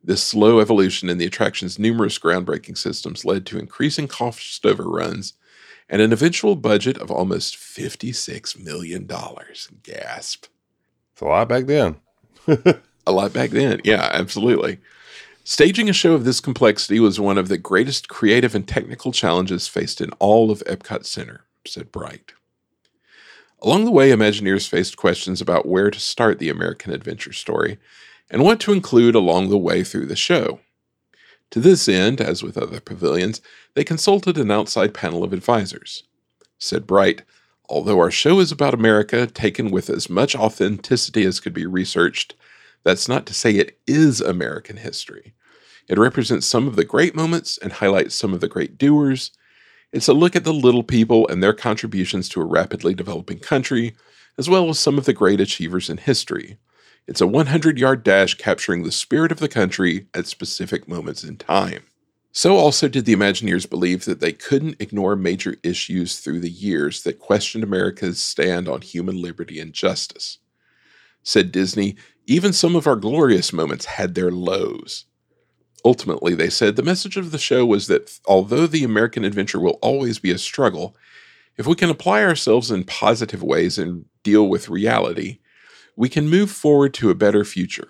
This slow evolution in the attraction's numerous groundbreaking systems led to increasing cost overruns and an eventual budget of almost $56 million. Gasp. It's a lot back then. A lot back then. Yeah, absolutely. Staging a show of this complexity was one of the greatest creative and technical challenges faced in all of Epcot Center, said Bright. Along the way, Imagineers faced questions about where to start the American adventure story and what to include along the way through the show. To this end, as with other pavilions, they consulted an outside panel of advisors. Said Bright, although our show is about America, taken with as much authenticity as could be researched, that's not to say it is American history. It represents some of the great moments and highlights some of the great doers. It's a look at the little people and their contributions to a rapidly developing country, as well as some of the great achievers in history. It's a 100 yard dash capturing the spirit of the country at specific moments in time. So, also did the Imagineers believe that they couldn't ignore major issues through the years that questioned America's stand on human liberty and justice. Said Disney, even some of our glorious moments had their lows. Ultimately, they said the message of the show was that although the American adventure will always be a struggle, if we can apply ourselves in positive ways and deal with reality, we can move forward to a better future.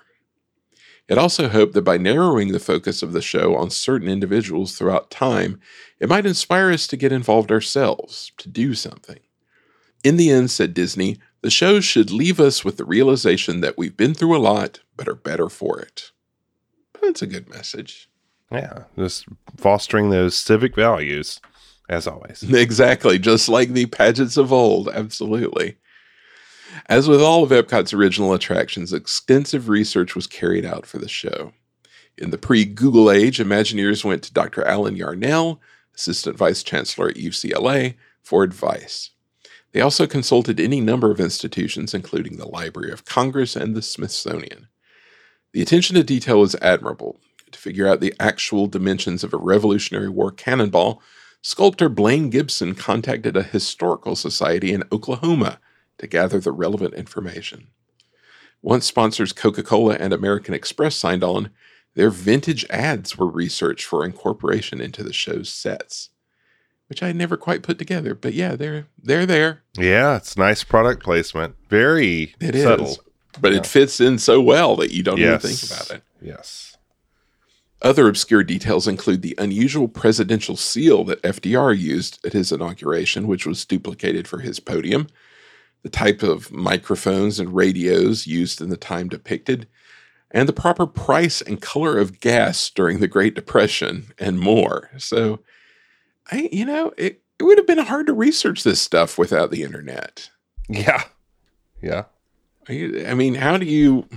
It also hoped that by narrowing the focus of the show on certain individuals throughout time, it might inspire us to get involved ourselves, to do something. In the end, said Disney, the show should leave us with the realization that we've been through a lot, but are better for it. That's a good message. Yeah, just fostering those civic values, as always. Exactly, just like the pageants of old. Absolutely. As with all of Epcot's original attractions, extensive research was carried out for the show. In the pre Google age, Imagineers went to Dr. Alan Yarnell, Assistant Vice Chancellor at UCLA, for advice. They also consulted any number of institutions, including the Library of Congress and the Smithsonian. The attention to detail was admirable. To figure out the actual dimensions of a Revolutionary War cannonball, sculptor Blaine Gibson contacted a historical society in Oklahoma to gather the relevant information. Once sponsors Coca Cola and American Express signed on, their vintage ads were researched for incorporation into the show's sets. which I never quite put together. But yeah, they're they're there. Yeah, it's nice product placement. Very It is, subtle. but it fits in so well that you don't Yes. even think about it. Yes. Other obscure details include the unusual presidential seal that FDR used at his inauguration, which was duplicated for his podium, the type of microphones and radios used in the time depicted, and the proper price and color of gas during the Great Depression, and more. So, I, you know, it, it would have been hard to research this stuff without the internet. Yeah. Yeah. I mean, how do you?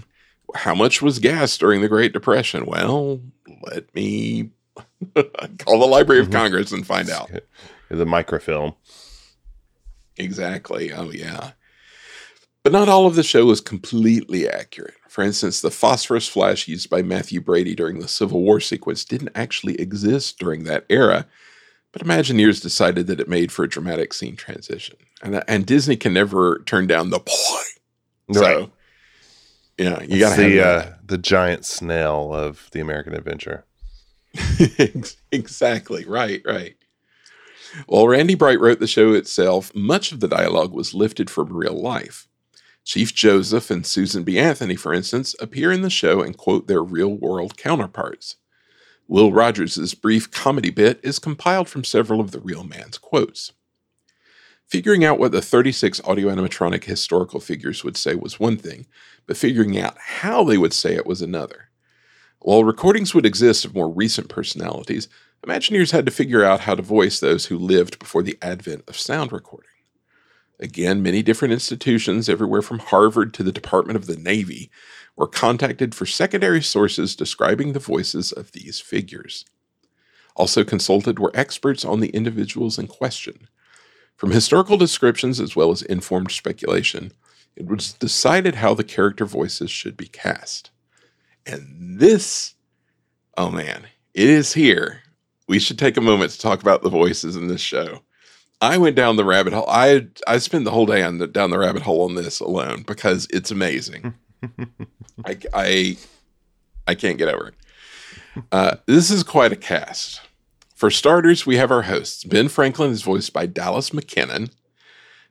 How much was gas during the Great Depression? Well, let me call the Library of mm-hmm. Congress and find out. The microfilm. Exactly. Oh, yeah. But not all of the show is completely accurate. For instance, the phosphorus flash used by Mathew Brady during the Civil War sequence didn't actually exist during that era, but Imagineers decided that it made for a dramatic scene transition. And, and Disney can never turn down the boy. So, yeah, you got to the uh, the giant snail of the American Adventure. Exactly. Right, right. While Randy Bright wrote the show itself, much of the dialogue was lifted from real life. Chief Joseph and Susan B. Anthony, for instance, appear in the show and quote their real world counterparts. Will Rogers' brief comedy bit is compiled from several of the real man's quotes. Figuring out what the 36 audio animatronic historical figures would say was one thing, but figuring out how they would say it was another. While recordings would exist of more recent personalities, Imagineers had to figure out how to voice those who lived before the advent of sound recording. Again, many different institutions, everywhere from Harvard to the Department of the Navy, were contacted for secondary sources describing the voices of these figures. Also consulted were experts on the individuals in question. From historical descriptions as well as informed speculation, it was decided how the character voices should be cast. And this, oh man, it is here. We should take a moment to talk about the voices in this show. I went down the rabbit hole. I I spent the whole day on the, down the rabbit hole on this alone because it's amazing. I, I I can't get over it. Uh, this is quite a cast. For starters, we have our hosts. Ben Franklin is voiced by Dallas McKennon.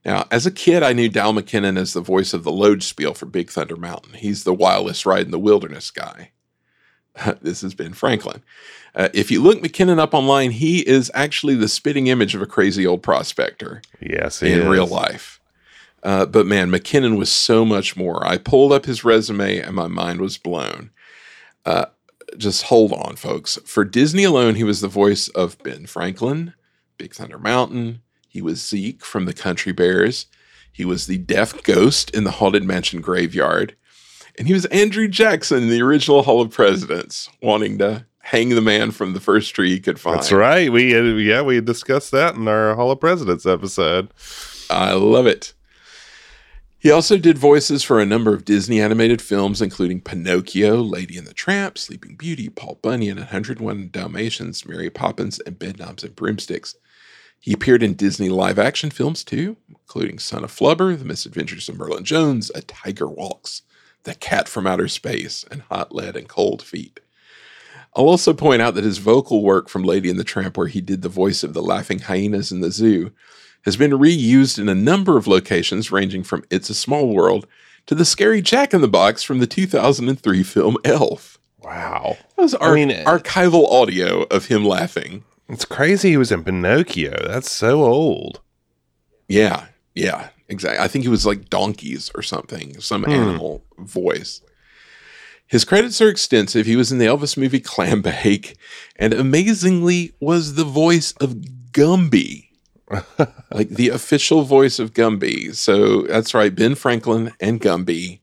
Now, as a kid, I knew Dal McKennon as the voice of the load spiel for Big Thunder Mountain. He's the wildest ride in the wilderness guy. this has been Franklin. Uh, if you look McKennon up online, he is actually the spitting image of a crazy old prospector Yes, in is. real life. Uh, but man, McKennon was so much more. I pulled up his resume and my mind was blown. Uh, just hold on, folks. For Disney alone, he was the voice of Ben Franklin, Big Thunder Mountain. He was Zeke from the Country Bears. He was the deaf ghost in the Haunted Mansion Graveyard. And he was Andrew Jackson in the original Hall of Presidents, wanting to hang the man from the first tree he could find. That's right. We uh, yeah we discussed that in our Hall of Presidents episode. I love it. He also did voices for a number of Disney animated films, including Pinocchio, Lady and the Tramp, Sleeping Beauty, Paul Bunyan, 101 Dalmatians, Mary Poppins, and Bedknobs and Broomsticks. He appeared in Disney live action films too, including Son of Flubber, The Misadventures of Merlin Jones, A Tiger Walks, The Cat from Outer Space, and Hot Lead and Cold Feet. I'll also point out that his vocal work from Lady and the Tramp, where he did the voice of the laughing hyenas in the zoo, has been reused in a number of locations ranging from It's a Small World to the scary Jack in the Box from the 2003 film Elf. Wow, That was ar- I mean, archival audio of him laughing. it's crazy. He was in Pinocchio. That's so old. Yeah, yeah, exactly. I think he was like donkeys or something, some animal voice. His credits are extensive. He was in the Elvis movie Clambake, and amazingly, was the voice of Gumby, like the official voice of Gumby. So that's right, Ben Franklin and Gumby.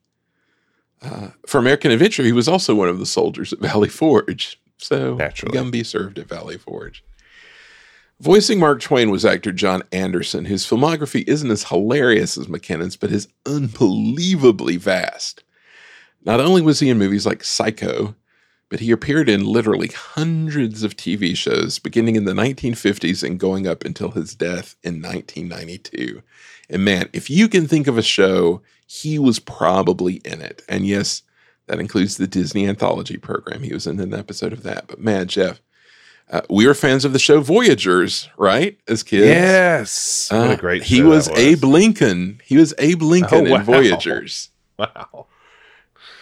Uh, for American Adventure, he was also one of the soldiers at Valley Forge. So Naturally. Gumby served at Valley Forge. Voicing Mark Twain was actor John Anderson, whose filmography isn't as hilarious as McKennon's, but is unbelievably vast. Not only was he in movies like Psycho, but he appeared in literally hundreds of TV shows beginning in the 1950s and going up until his death in 1992. And man, if you can think of a show, he was probably in it. And yes, that includes the Disney anthology program. He was in an episode of that. But man, Jeff, Uh, we were fans of the show Voyagers, right? As kids. Yes. Uh, what a great He show was, that Abe Lincoln. He was Abe Lincoln Oh, wow. in Voyagers. Wow.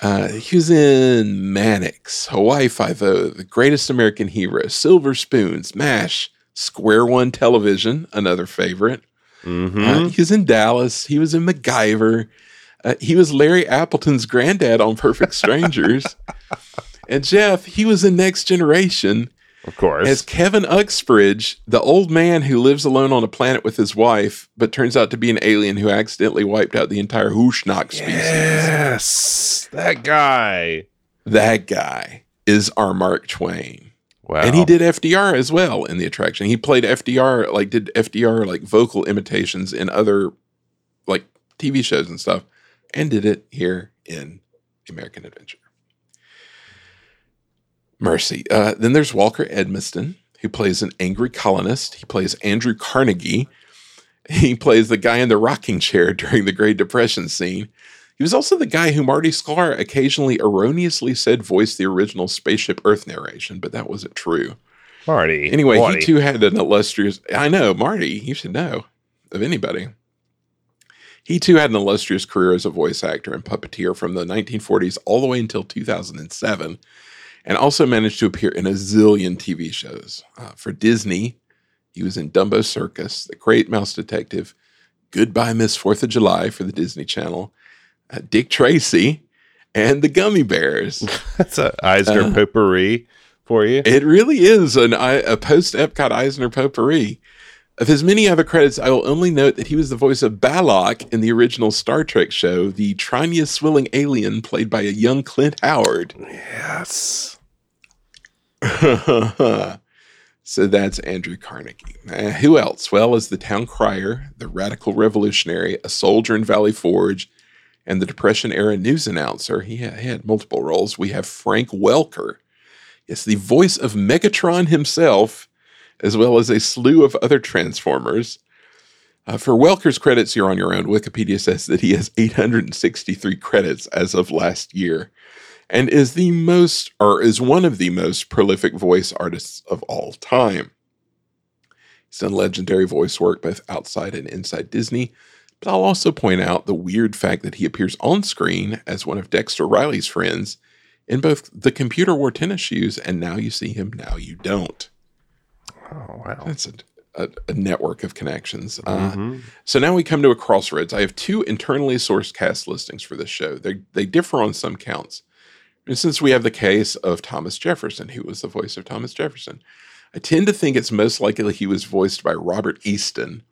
Uh, he was in Mannix, Hawaii Five O, The Greatest American Hero, Silver Spoons, MASH, Square One Television, another favorite. hmm Uh, he was in Dallas. He was in MacGyver. Uh, he was Larry Appleton's granddad on Perfect Strangers. and Jeff, he was in Next Generation of course. as Kevin Uxbridge, the old man who lives alone on a planet with his wife, but turns out to be an alien who accidentally wiped out the entire Husnock species. yes. That guy. That guy is our Mark Twain. Wow. And he did FDR as well in the attraction. He played FDR, like did FDR like vocal imitations in other like TV shows and stuff, and did it here in American Adventure. Mercy. Uh, then there's Walker Edmiston, who plays an angry colonist. He plays Andrew Carnegie. He plays the guy in the rocking chair during the Great Depression scene. He was also the guy who Marty Sklar occasionally erroneously said voiced the original Spaceship Earth narration, but that wasn't true. Marty. Anyway, Marty. he too had an illustrious. I know, Marty, you should know of anybody. He too had an illustrious career as a voice actor and puppeteer from the 1940s all the way until 2007, and also managed to appear in a zillion TV shows. Uh, for Disney, he was in Dumbo Circus, The Great Mouse Detective, Goodbye Miss Fourth of July for the Disney Channel, uh, Dick Tracy, and The Gummi Bears. That's an Eisner Uh, potpourri for you. It really is an, a post Epcot Eisner potpourri. Of his many other credits, I will only note that he was the voice of Balok in the original Star Trek show, the Tranya swilling alien played by a young Clint Howard. yes. so that's Andrew Carnegie. Uh, who else? Well, as the town crier, the radical revolutionary, a soldier in Valley Forge, and the Depression era news announcer, he had, he had multiple roles. We have Frank Welker. Yes, the voice of Megatron himself, as well as a slew of other Transformers. Uh, for Welker's credits, you're on your own. Wikipedia says that he has 863 credits as of last year and is the most or is one of the most prolific voice artists of all time. He's done legendary voice work both outside and inside Disney, but I'll also point out the weird fact that he appears on screen as one of Dexter Riley's friends in both The Computer Wore Tennis Shoes and Now You See Him, Now You Don't. Oh, wow. That's a, a, a network of connections. Uh, Mhm. so now we come to a crossroads. I have two internally sourced cast listings for this show. They they differ on some counts. Since we have the case of Thomas Jefferson, who was the voice of Thomas Jefferson, I tend to think it's most likely he was voiced by Robert Easton,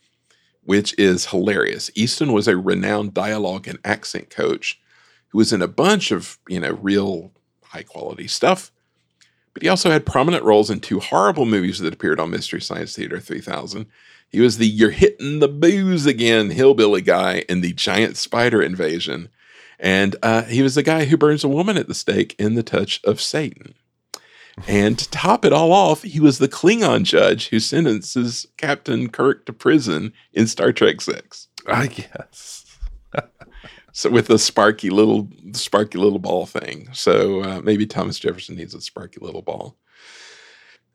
which is hilarious. Easton was a renowned dialogue and accent coach who was in a bunch of, you know, real high quality stuff. But he also had prominent roles in two horrible movies that appeared on Mystery Science Theater 3000. He was the You're Hitting the Booze Again hillbilly guy in the Giant Spider Invasion. And uh, he was the guy who burns a woman at the stake in The Touch of Satan. And to top it all off, he was the Klingon judge who sentences Captain Kirk to prison in Star Trek Six. I guess. So with the sparky little sparky little ball thing. So uh, maybe Thomas Jefferson needs a sparky little ball.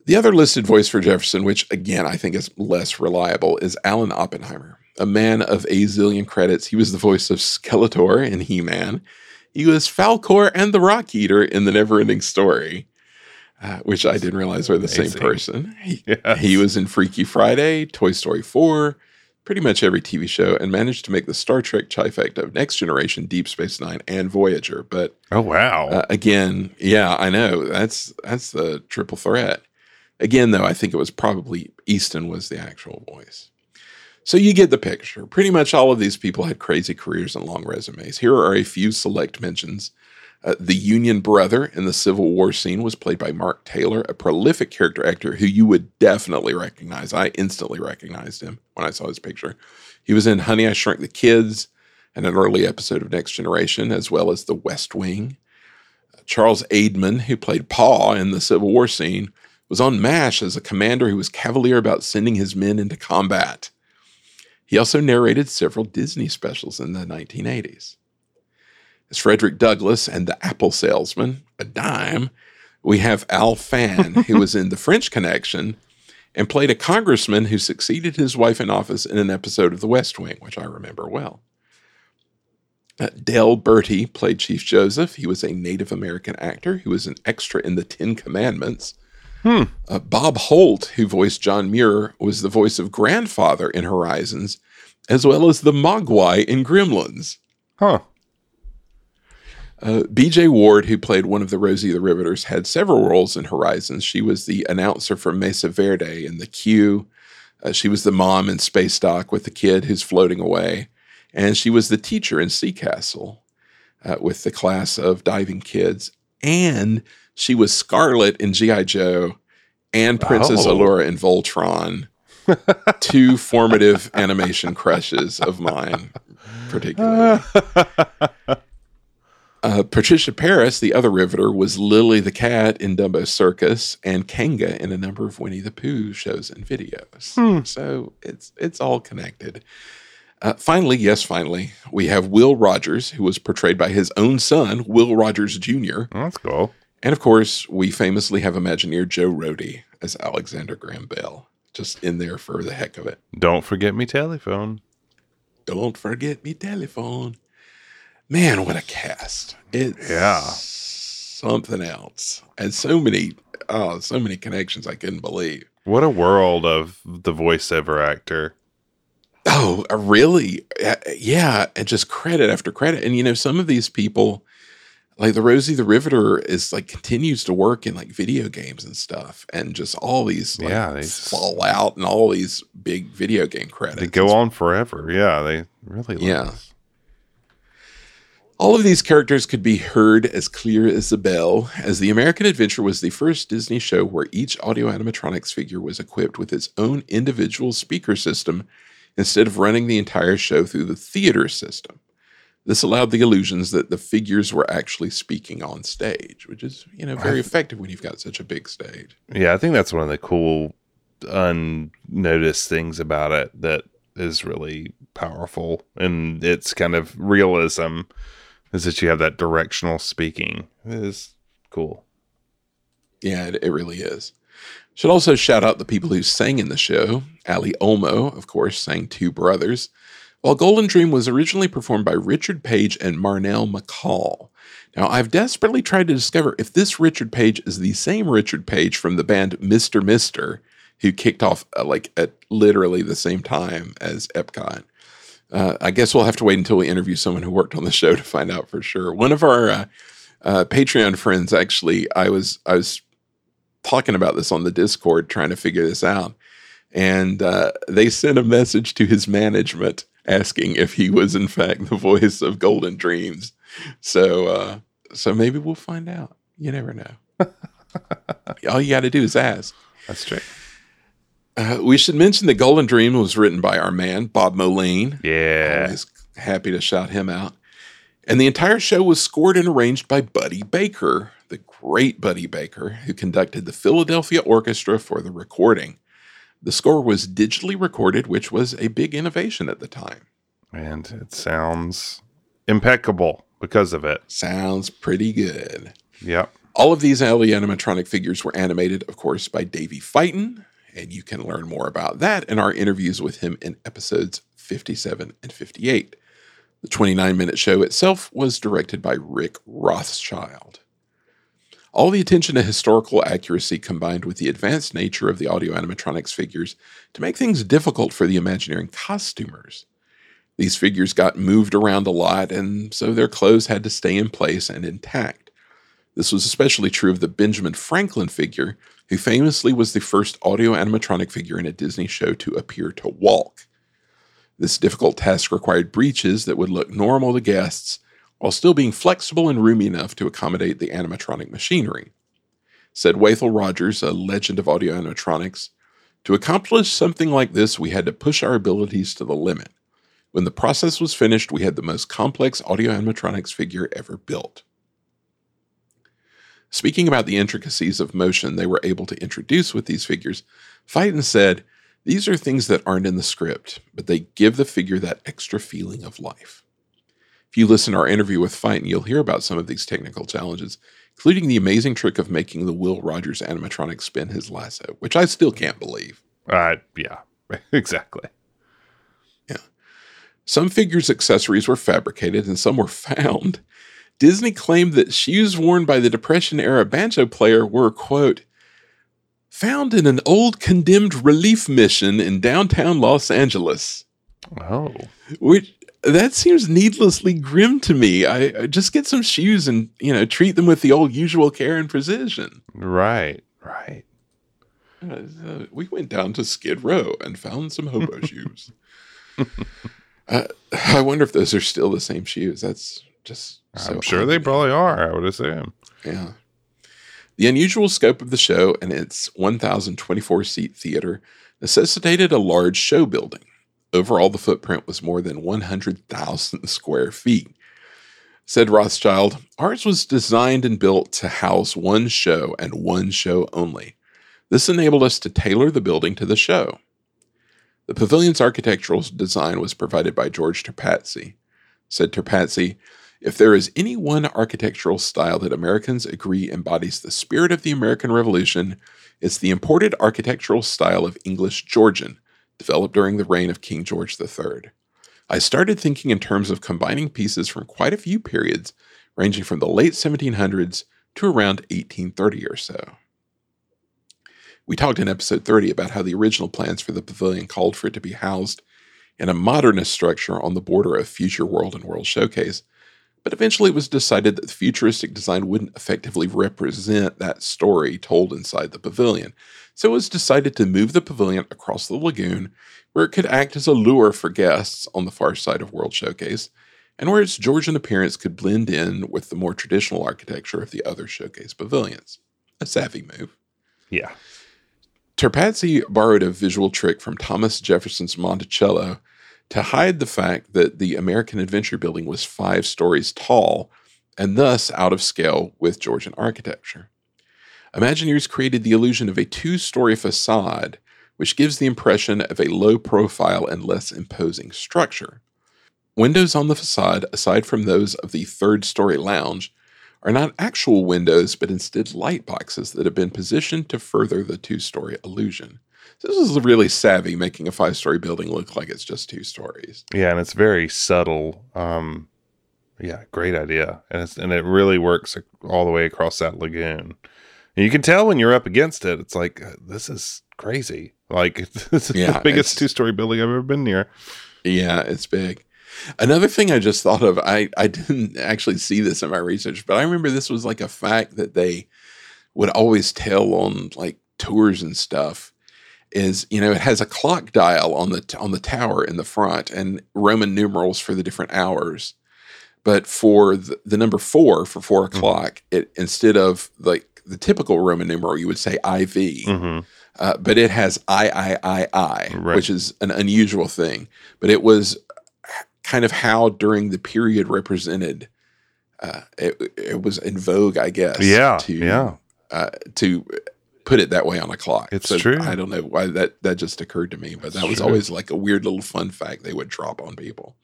The other listed voice for Jefferson, which again I think is less reliable, is Alan Oppenheimer, a man of a zillion credits. He was the voice of Skeletor in He-Man. He was Falkor and the Rock Eater in the Neverending Story, uh, which I didn't realize were the same person. He, Yes. he was in Freaky Friday, Toy Story 4, pretty much every TV show, and managed to make the Star Trek trifecta of Next Generation, Deep Space Nine, and Voyager. But Oh, wow. uh, again, yeah, I know that's that's the triple threat. Again, though, I think it was probably Easton was the actual voice. So you get the picture. Pretty much all of these people had crazy careers and long resumes. Here are a few select mentions. Uh, the Union brother in the Civil War scene was played by Mark Taylor, a prolific character actor who you would definitely recognize. I instantly recognized him when I saw his picture. He was in Honey, I Shrunk the Kids and an early episode of Next Generation, as well as The West Wing. Charles Aidman, who played Paw in the Civil War scene, was on MASH as a commander who was cavalier about sending his men into combat. He also narrated several Disney specials in the 1980s. As Frederick Douglass and the Apple Salesman, a dime, We have Al Fann, who was in The French Connection and played a congressman who succeeded his wife in office in an episode of The West Wing, which I remember well. Uh, Dehl Berti played Chief Joseph. He was a Native American actor who was an extra in The Ten Commandments. Uh, Bob Holt, who voiced John Muir, was the voice of grandfather in Horizons, as well as the Mogwai in Gremlins. Huh. Uh, BJ Ward, who played one of the Rosie the Riveters, had several roles in Horizons. She was the announcer for Mesa Verde in The Q. Uh, she was the mom in Space Dock with the kid who's floating away. And she was the teacher in Sea Castle uh, with the class of diving kids. And she was Scarlet in G.I. Joe and Princess Oh. Allura in Voltron. Two formative animation crushes of mine, particularly. Uh, Patricia Parris, the other Riveter, was Lily the cat in Dumbo Circus and Kanga in a number of Winnie the Pooh shows and videos. So it's it's all connected. Uh, finally, yes, finally, we have Will Rogers, who was portrayed by his own son, Will Rogers Jr. That's cool. And of course, we famously have Imagineer Joe Rohde as Alexander Graham Bell, just in there for the heck of it. Don't forget me telephone. Don't forget me telephone. Man, what a cast. It's Yeah. something else. And so many oh, so many connections I couldn't believe. What a world of the voiceover actor. Oh, uh, really? Uh, Yeah, and just credit after credit. And you know, some of these people like the Rosie the Riveter is like continues to work in like video games and stuff and just all these like Yeah, they Fallout and all these big video game credits. They go on forever. Yeah, they really Yeah. last. All of these characters could be heard as clear as a bell, as The American Adventure was the first Disney show where each audio animatronics figure was equipped with its own individual speaker system instead of running the entire show through the theater system. This allowed the illusions that the figures were actually speaking on stage, which is, you know, very effective when you've got such a big stage. Yeah, I think that's one of the cool unnoticed things about it that is really powerful and its kind of realism is that you have that directional speaking. It is cool. Yeah, it, it really is. Should also shout out the people who sang in the show. Ali Olmo, of course, sang Two Brothers, while Golden Dream was originally performed by Richard Page and Marnell McCall. Now, I've desperately tried to discover if this Richard Page is the same Richard Page from the band Mr. Mister, who kicked off uh, like at literally the same time as Epcot. Uh, I guess we'll have to wait until we interview someone who worked on the show to find out for sure. One of our uh, uh, Patreon friends, actually, I was I was talking about this on the Discord, trying to figure this out, and uh, they sent a message to his management asking if he was in fact the voice of Golden Dreams. So, uh, so maybe we'll find out. You never know. All you got to do is ask. That's true. Uh, we should mention that Golden Dream was written by our man Bob Moline. Yeah. Always happy to shout him out. And the entire show was scored and arranged by Buddy Baker, the great Buddy Baker, who conducted the Philadelphia Orchestra for the recording. The score was digitally recorded, which was a big innovation at the time. And it sounds impeccable because of it. Sounds pretty good. Yep. All of these early animatronic figures were animated, of course, by Davey Fighton, and you can learn more about that in our interviews with him in episodes 57 and 58. The 29 minute show itself was directed by Rick Rothschild. All the attention to historical accuracy combined with the advanced nature of the audio animatronics figures to make things difficult for the Imagineering costumers. These figures got moved around a lot, and so their clothes had to stay in place and intact. This was especially true of the Benjamin Franklin figure, who famously was the first audio animatronic figure in a Disney show to appear to walk. This difficult task required breeches that would look normal to guests while still being flexible and roomy enough to accommodate the animatronic machinery. Said Wathel Rogers, a legend of audio animatronics, to accomplish something like this, we had to push our abilities to the limit. When the process was finished, we had the most complex audio animatronics figure ever built. Speaking about the intricacies of motion they were able to introduce with these figures, Fighton said, These are things that aren't in the script, but they give the figure that extra feeling of life. If you listen to our interview with Fighton, you'll hear about some of these technical challenges, including the amazing trick of making the Will Rogers animatronic spin his lasso, which I still can't believe. Uh, yeah, exactly. Yeah. Some figures' accessories were fabricated and some were found. Disney claimed that shoes worn by the Depression era banjo player were, quote, found in an old condemned relief mission in downtown Los Angeles. Oh, Which that seems needlessly grim to me. I, I just get some shoes and you know treat them with the old usual care and precision. right, right. Uh, we went down to Skid Row and found some hobo shoes. Uh, I wonder if those are still the same shoes. That's just so I'm sure odd they probably are. I would assume. Yeah. The unusual scope of the show and its 1,024 seat theater necessitated a large show building. Overall, the footprint was more than 100,000 square feet. Said Rothschild, ours was designed and built to house one show and one show only. This enabled us to tailor the building to the show. The pavilion's architectural design was provided by George Terpatzy. Said Terpatzy, if there is any one architectural style that Americans agree embodies the spirit of the American Revolution, it's the imported architectural style of English Georgian, developed during the reign of King George III. I started thinking in terms of combining pieces from quite a few periods, ranging from the late 1700s to around 1830 or so. We talked in episode 30 about how the original plans for the pavilion called for it to be housed in a modernist structure on the border of Future World and World Showcase, but eventually it was decided that the futuristic design wouldn't effectively represent that story told inside the pavilion. So it was decided to move the pavilion across the lagoon, where it could act as a lure for guests on the far side of World Showcase, and where its Georgian appearance could blend in with the more traditional architecture of the other showcase pavilions. A savvy move. Yeah. Terpazzi borrowed a visual trick from Thomas Jefferson's Monticello to hide the fact that the American Adventure Building was five stories tall and thus out of scale with Georgian architecture. Imagineers created the illusion of a two story facade, which gives the impression of a low profile and less imposing structure. Windows on the facade, aside from those of the third story lounge, are not actual windows, but instead light boxes that have been positioned to further the two story illusion. This is really savvy, making a five story building look like it's just two stories. Yeah, and it's very subtle. Um, yeah, great idea, and it's and it really works all the way across that lagoon. And you can tell when you're up against it. It's like uh, this is crazy. Like this is Yeah, the biggest two story building I've ever been near. Yeah, it's big. Another thing I just thought of, I, I didn't actually see this in my research, but I remember this was like a fact that they would always tell on like tours and stuff is you know it has a clock dial on the on the tower in the front and roman numerals for the different hours but for the, the number four for 4 o'clock it instead of like the typical roman numeral you would say iv hmm uh, but it has I, I, I, I, Right. which is an unusual thing. But it was kind of how during the period represented. Uh, it, it was in vogue, I guess. Yeah, To, yeah. Uh, to put it that way on a clock. It's true. I don't know why that that just occurred to me, but that It's was true. always like a weird little fun fact they would drop on people.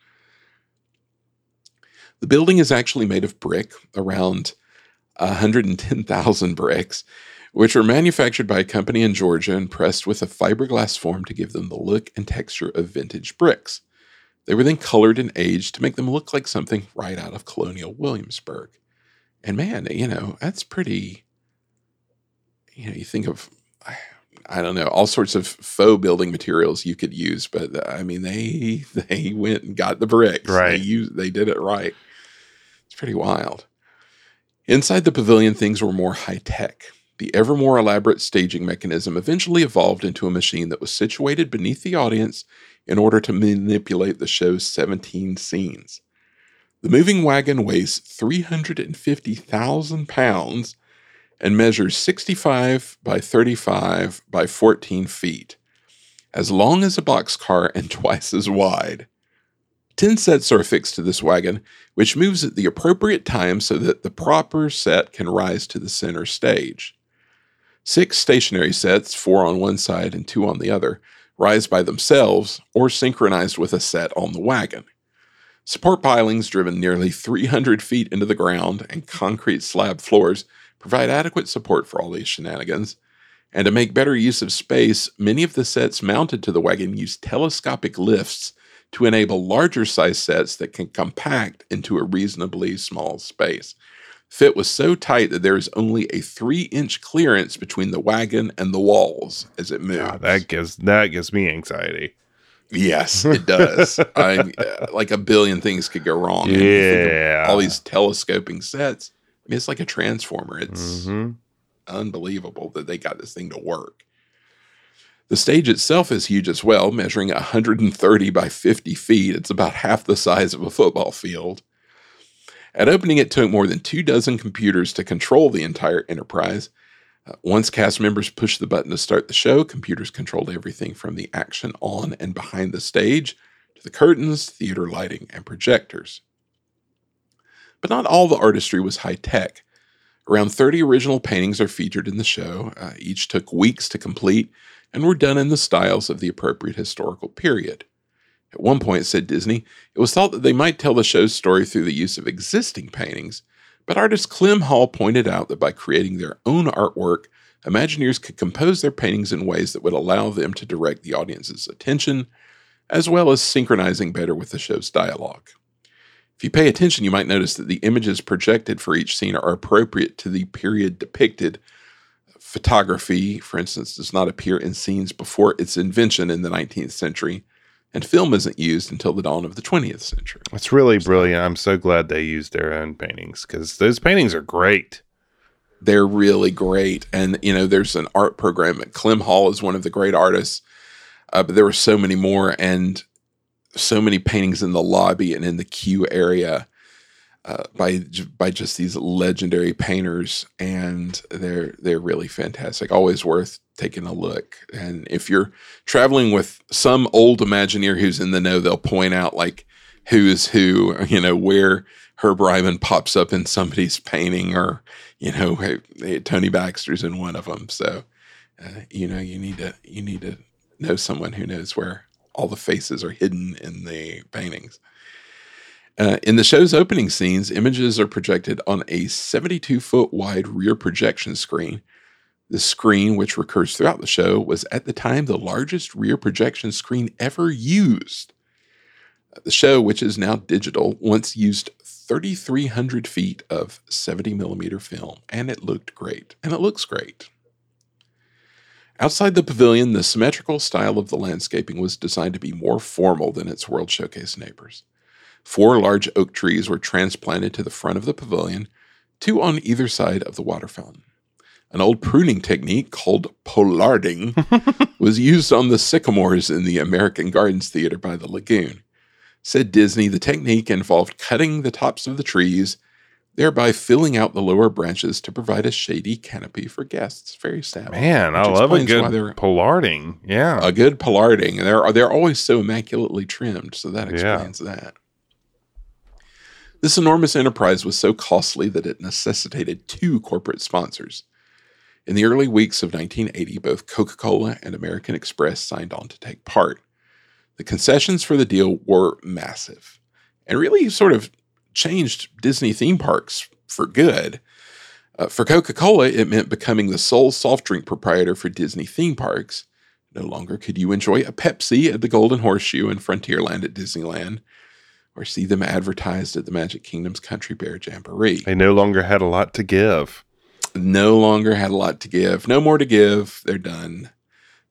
The building is actually made of brick, around 110,000 bricks, which were manufactured by a company in Georgia and pressed with a fiberglass form to give them the look and texture of vintage bricks. They were then colored and aged to make them look like something right out of colonial Williamsburg. And man, you know, that's pretty. You know, you think of, I don't know, all sorts of faux building materials you could use, but uh, I mean, they they went and got the bricks. Right. They used, they did it right. It's pretty wild. Inside the pavilion, things were more high tech. The ever more elaborate staging mechanism eventually evolved into a machine that was situated beneath the audience in order to manipulate the show's 17 scenes. The moving wagon weighs 350,000 pounds and measures 65 by 35 by 14 feet, as long as a boxcar and twice as wide. Ten sets are affixed to this wagon, which moves at the appropriate time so that the proper set can rise to the center stage. Six stationary sets, four on one side and two on the other, rise by themselves or synchronized with a set on the wagon. Support pilings driven nearly 300 feet into the ground and concrete slab floors provide adequate support for all these shenanigans. And to make better use of space, many of the sets mounted to the wagon use telescopic lifts to enable larger size sets that can compact into a reasonably small space. Fit was so tight that there is only a three inch clearance between the wagon and the walls as it moves. God, that gives that gives me anxiety. Yes, it does. I uh, like a billion things could go wrong. And you think of Yeah. all these telescoping sets. I mean, it's like a transformer. It's Mhm. unbelievable that they got this thing to work. The stage itself is huge as well, measuring 130 by 50 feet. It's about half the size of a football field. At opening, it took more than two dozen computers to control the entire enterprise. Uh, once cast members pushed the button to start the show, computers controlled everything from the action on and behind the stage to the curtains, theater lighting, and projectors. But not all the artistry was high tech. Around 30 original paintings are featured in the show. Uh, each took weeks to complete and were done in the styles of the appropriate historical period. At one point, said Disney, it was thought that they might tell the show's story through the use of existing paintings, but artist Clem Hall pointed out that by creating their own artwork, Imagineers could compose their paintings in ways that would allow them to direct the audience's attention, as well as synchronizing better with the show's dialogue. If you pay attention, you might notice that the images projected for each scene are appropriate to the period depicted. Photography, for instance, does not appear in scenes before its invention in the 19th century, and film isn't used until the dawn of the 20th century. It's really brilliant. I'm so glad they used their own paintings because those paintings are great. They're really great. And, you know, there's an art program. At Clem Hall is one of the great artists, uh, but there were so many more and so many paintings in the lobby and in the queue area uh, by by just these legendary painters, and they're they're really fantastic. Always worth taking a look. And if you're traveling with some old Imagineer who's in the know, they'll point out like who is who, you know, where Herb Ryman pops up in somebody's painting, or you know, hey, hey, Tony Baxter's in one of them. So, uh, you know, you need to you need to know someone who knows where all the faces are hidden in the paintings. Uh, in the show's opening scenes, images are projected on a 72 foot wide rear projection screen. The screen, which recurs throughout the show, was at the time the largest rear projection screen ever used. The show, which is now digital, once used 3,300 feet of 70 millimeter film, and it looked great, and it looks great. Outside the pavilion, the symmetrical style of the landscaping was designed to be more formal than its World Showcase neighbors. Four large oak trees were transplanted to the front of the pavilion, two on either side of the water fountain. An old pruning technique called pollarding was used on the sycamores in the American Gardens Theater by the lagoon. Said Disney, the technique involved cutting the tops of the trees, thereby filling out the lower branches to provide a shady canopy for guests. Very savvy. Man, I love a good pollarding. Yeah. a good pollarding. They're they're always so immaculately trimmed, so that Yeah. explains that. This enormous enterprise was so costly that it necessitated two corporate sponsors. In the early weeks of 1980, both Coca Cola and American Express signed on to take part. The concessions for the deal were massive and really sort of changed Disney theme parks for good. Uh, for Coca Cola, it meant becoming the sole soft drink proprietor for Disney theme parks. No longer could you enjoy a Pepsi at the Golden Horseshoe and Frontierland at Disneyland, or see them advertised at the Magic Kingdom's Country Bear Jamboree. They no longer had a lot to give. No longer had a lot to give. No more to give. They're done.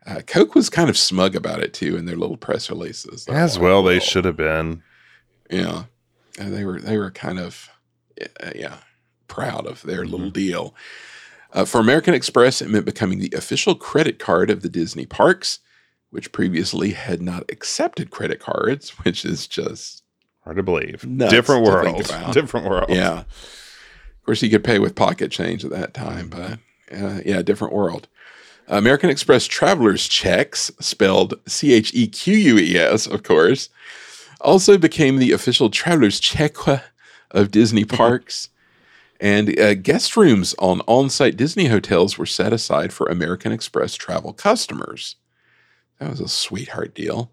Uh, Coke was kind of smug about it too in their little press releases. As well, they should have been. Yeah, and they were they were kind of uh, yeah proud of their little deal. Uh, for American Express, it meant becoming the official credit card of the Disney parks, which previously had not accepted credit cards, which is just Hard to believe. Different world. Different world. yeah. Of course, you could pay with pocket change at that time, but uh, yeah, different world. American Express travelers checks, spelled C H E Q U E S, of course, also became the official traveler's check of Disney parks. and uh, guest rooms on on site Disney hotels were set aside for American Express travel customers. That was a sweetheart deal.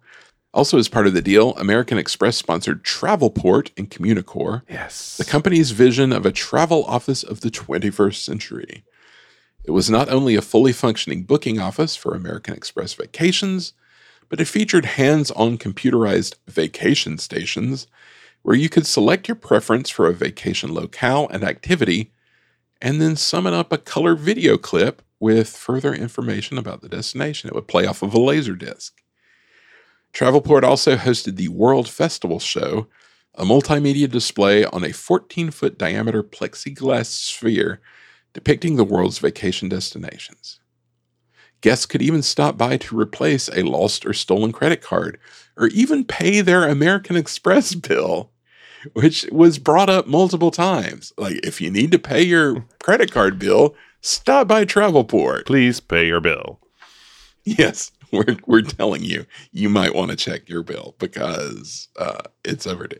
Also, as part of the deal, American Express sponsored Travelport and Communicore, Yes. the company's vision of a travel office of the 21st century. It was not only a fully functioning booking office for American Express vacations, but it featured hands on computerized vacation stations where you could select your preference for a vacation locale and activity and then summon up a color video clip with further information about the destination. It would play off of a laser disc. Travelport also hosted the World Festival Show, a multimedia display on a 14 foot diameter plexiglass sphere depicting the world's vacation destinations. Guests could even stop by to replace a lost or stolen credit card or even pay their American Express bill, which was brought up multiple times. Like, if you need to pay your credit card bill, stop by Travelport. Please pay your bill. Yes, we're, we're telling you, you might want to check your bill because uh, it's overdue.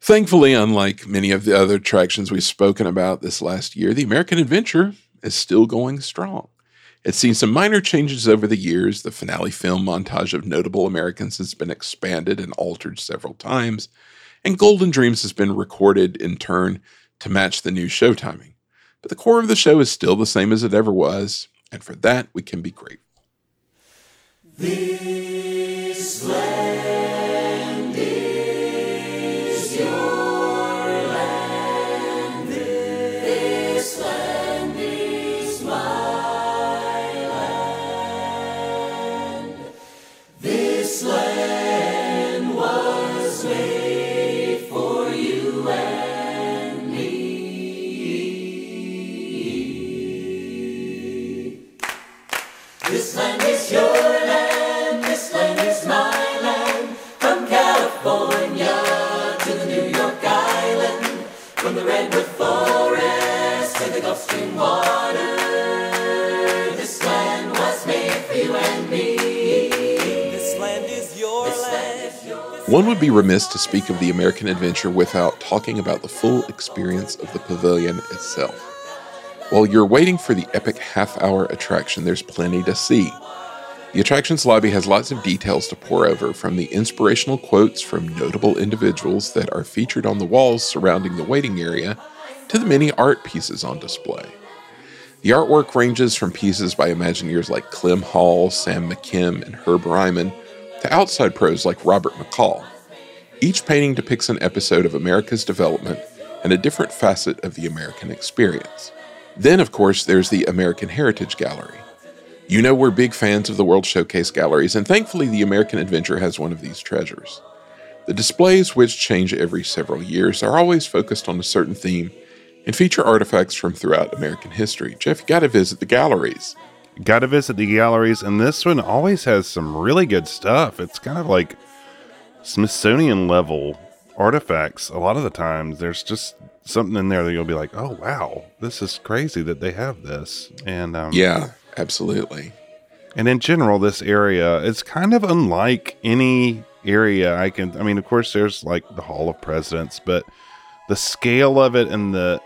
Thankfully, unlike many of the other attractions we've spoken about this last year, the American Adventure is still going strong. It's seen some minor changes over the years. The finale film montage of notable Americans has been expanded and altered several times, and Golden Dreams has been recorded in turn to match the new show timing. But the core of the show is still the same as it ever was, and for that we can be grateful. One would be remiss to speak of the American adventure without talking about the full experience of the pavilion itself. While you're waiting for the epic half hour attraction, there's plenty to see. The attraction's lobby has lots of details to pour over, from the inspirational quotes from notable individuals that are featured on the walls surrounding the waiting area to the many art pieces on display. The artwork ranges from pieces by Imagineers like Clem Hall, Sam McKim, and Herb Ryman to outside pros like Robert McCall. Each painting depicts an episode of America's development and a different facet of the American experience. Then, of course, there's the American Heritage Gallery. You know, we're big fans of the World Showcase galleries, and thankfully, the American Adventure has one of these treasures. The displays, which change every several years, are always focused on a certain theme and feature artifacts from throughout American history. Jeff, you got to visit the galleries. Got to visit the galleries, and this one always has some really good stuff. It's kind of like Smithsonian level artifacts. A lot of the times, there's just something in there that you'll be like, "Oh wow, this is crazy that they have this." And um, Yeah, absolutely. and in general, this area it's kind of unlike any area I can. I mean, of course, there's like the Hall of Presidents, but the scale of it and the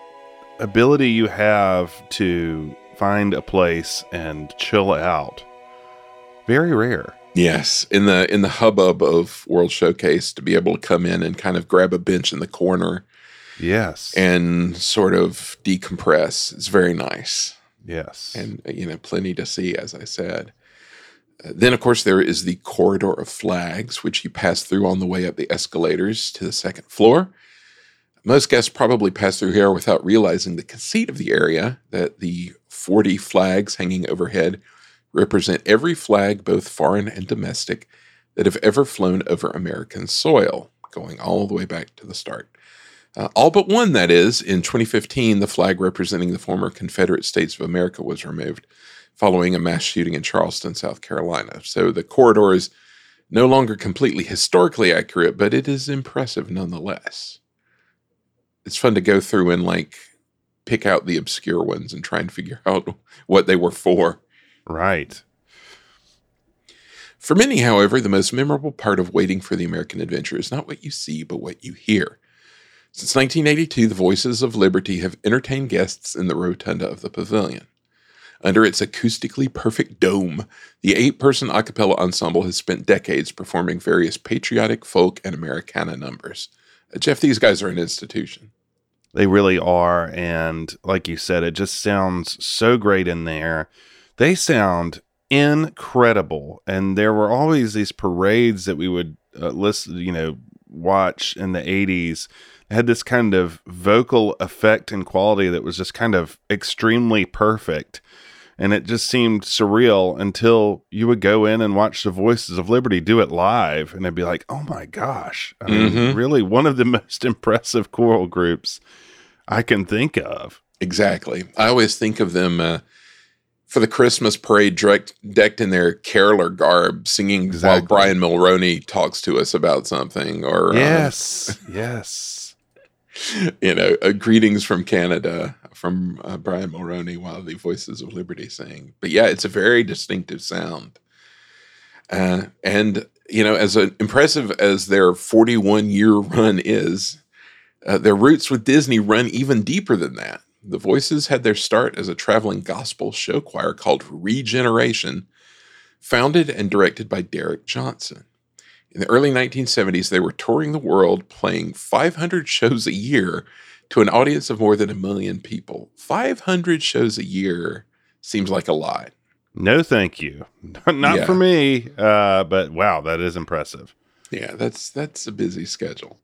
ability you have to find a place and chill out, very rare. Yes, in the in the hubbub of World Showcase, to be able to come in and kind of grab a bench in the corner Yes, and sort of decompress, it's very nice. yes, and you know plenty to see as i said. Uh, then of course there is the corridor of flags which you pass through on the way up the escalators to the second floor most guests probably pass through here without realizing the conceit of the area that the 40 flags hanging overhead represent every flag both foreign and domestic that have ever flown over american soil going all the way back to the start uh, all but one, that is. In 2015, the flag representing the former Confederate States of America was removed following a mass shooting in Charleston, South Carolina. So the corridor is no longer completely historically accurate, but it is impressive nonetheless. It's fun to go through and like pick out the obscure ones and try and figure out what they were for. right. For many, however, the most memorable part of waiting for the American adventure is not what you see, but what you hear. Since 1982, the Voices of Liberty have entertained guests in the rotunda of the pavilion. Under its acoustically perfect dome, the eight person a cappella ensemble has spent decades performing various patriotic, folk, and Americana numbers. Jeff, these guys are an institution. They really are. And like you said, it just sounds so great in there. They sound incredible. And there were always these parades that we would uh, listen, you know, watch in the 80s. It had this kind of vocal effect and quality that was just kind of extremely perfect. And it just seemed surreal until you would go in and watch the Voices of Liberty do it live. And it'd be like, oh my gosh. I mean, Mhm. really one of the most impressive choral groups I can think of. Exactly. I always think of them uh, for the Christmas parade direct, decked in their caroler garb, singing while Brian Mulroney talks to us about something, or Yes. yes. you know, uh, greetings from Canada from uh, Brian Mulroney while the Voices of Liberty sing. But yeah, it's a very distinctive sound. Uh, and, you know, as uh, impressive as their 41 year run is, uh, their roots with Disney run even deeper than that. The Voices had their start as a traveling gospel show choir called Regeneration, founded and directed by Derek Johnson. In the early 1970s, they were touring the world playing 500 shows a year to an audience of more than a million people. 500 shows a year seems like a lot. No, thank you. Not Yeah. for me. Uh, but wow, that is impressive. Yeah, that's that's a busy schedule.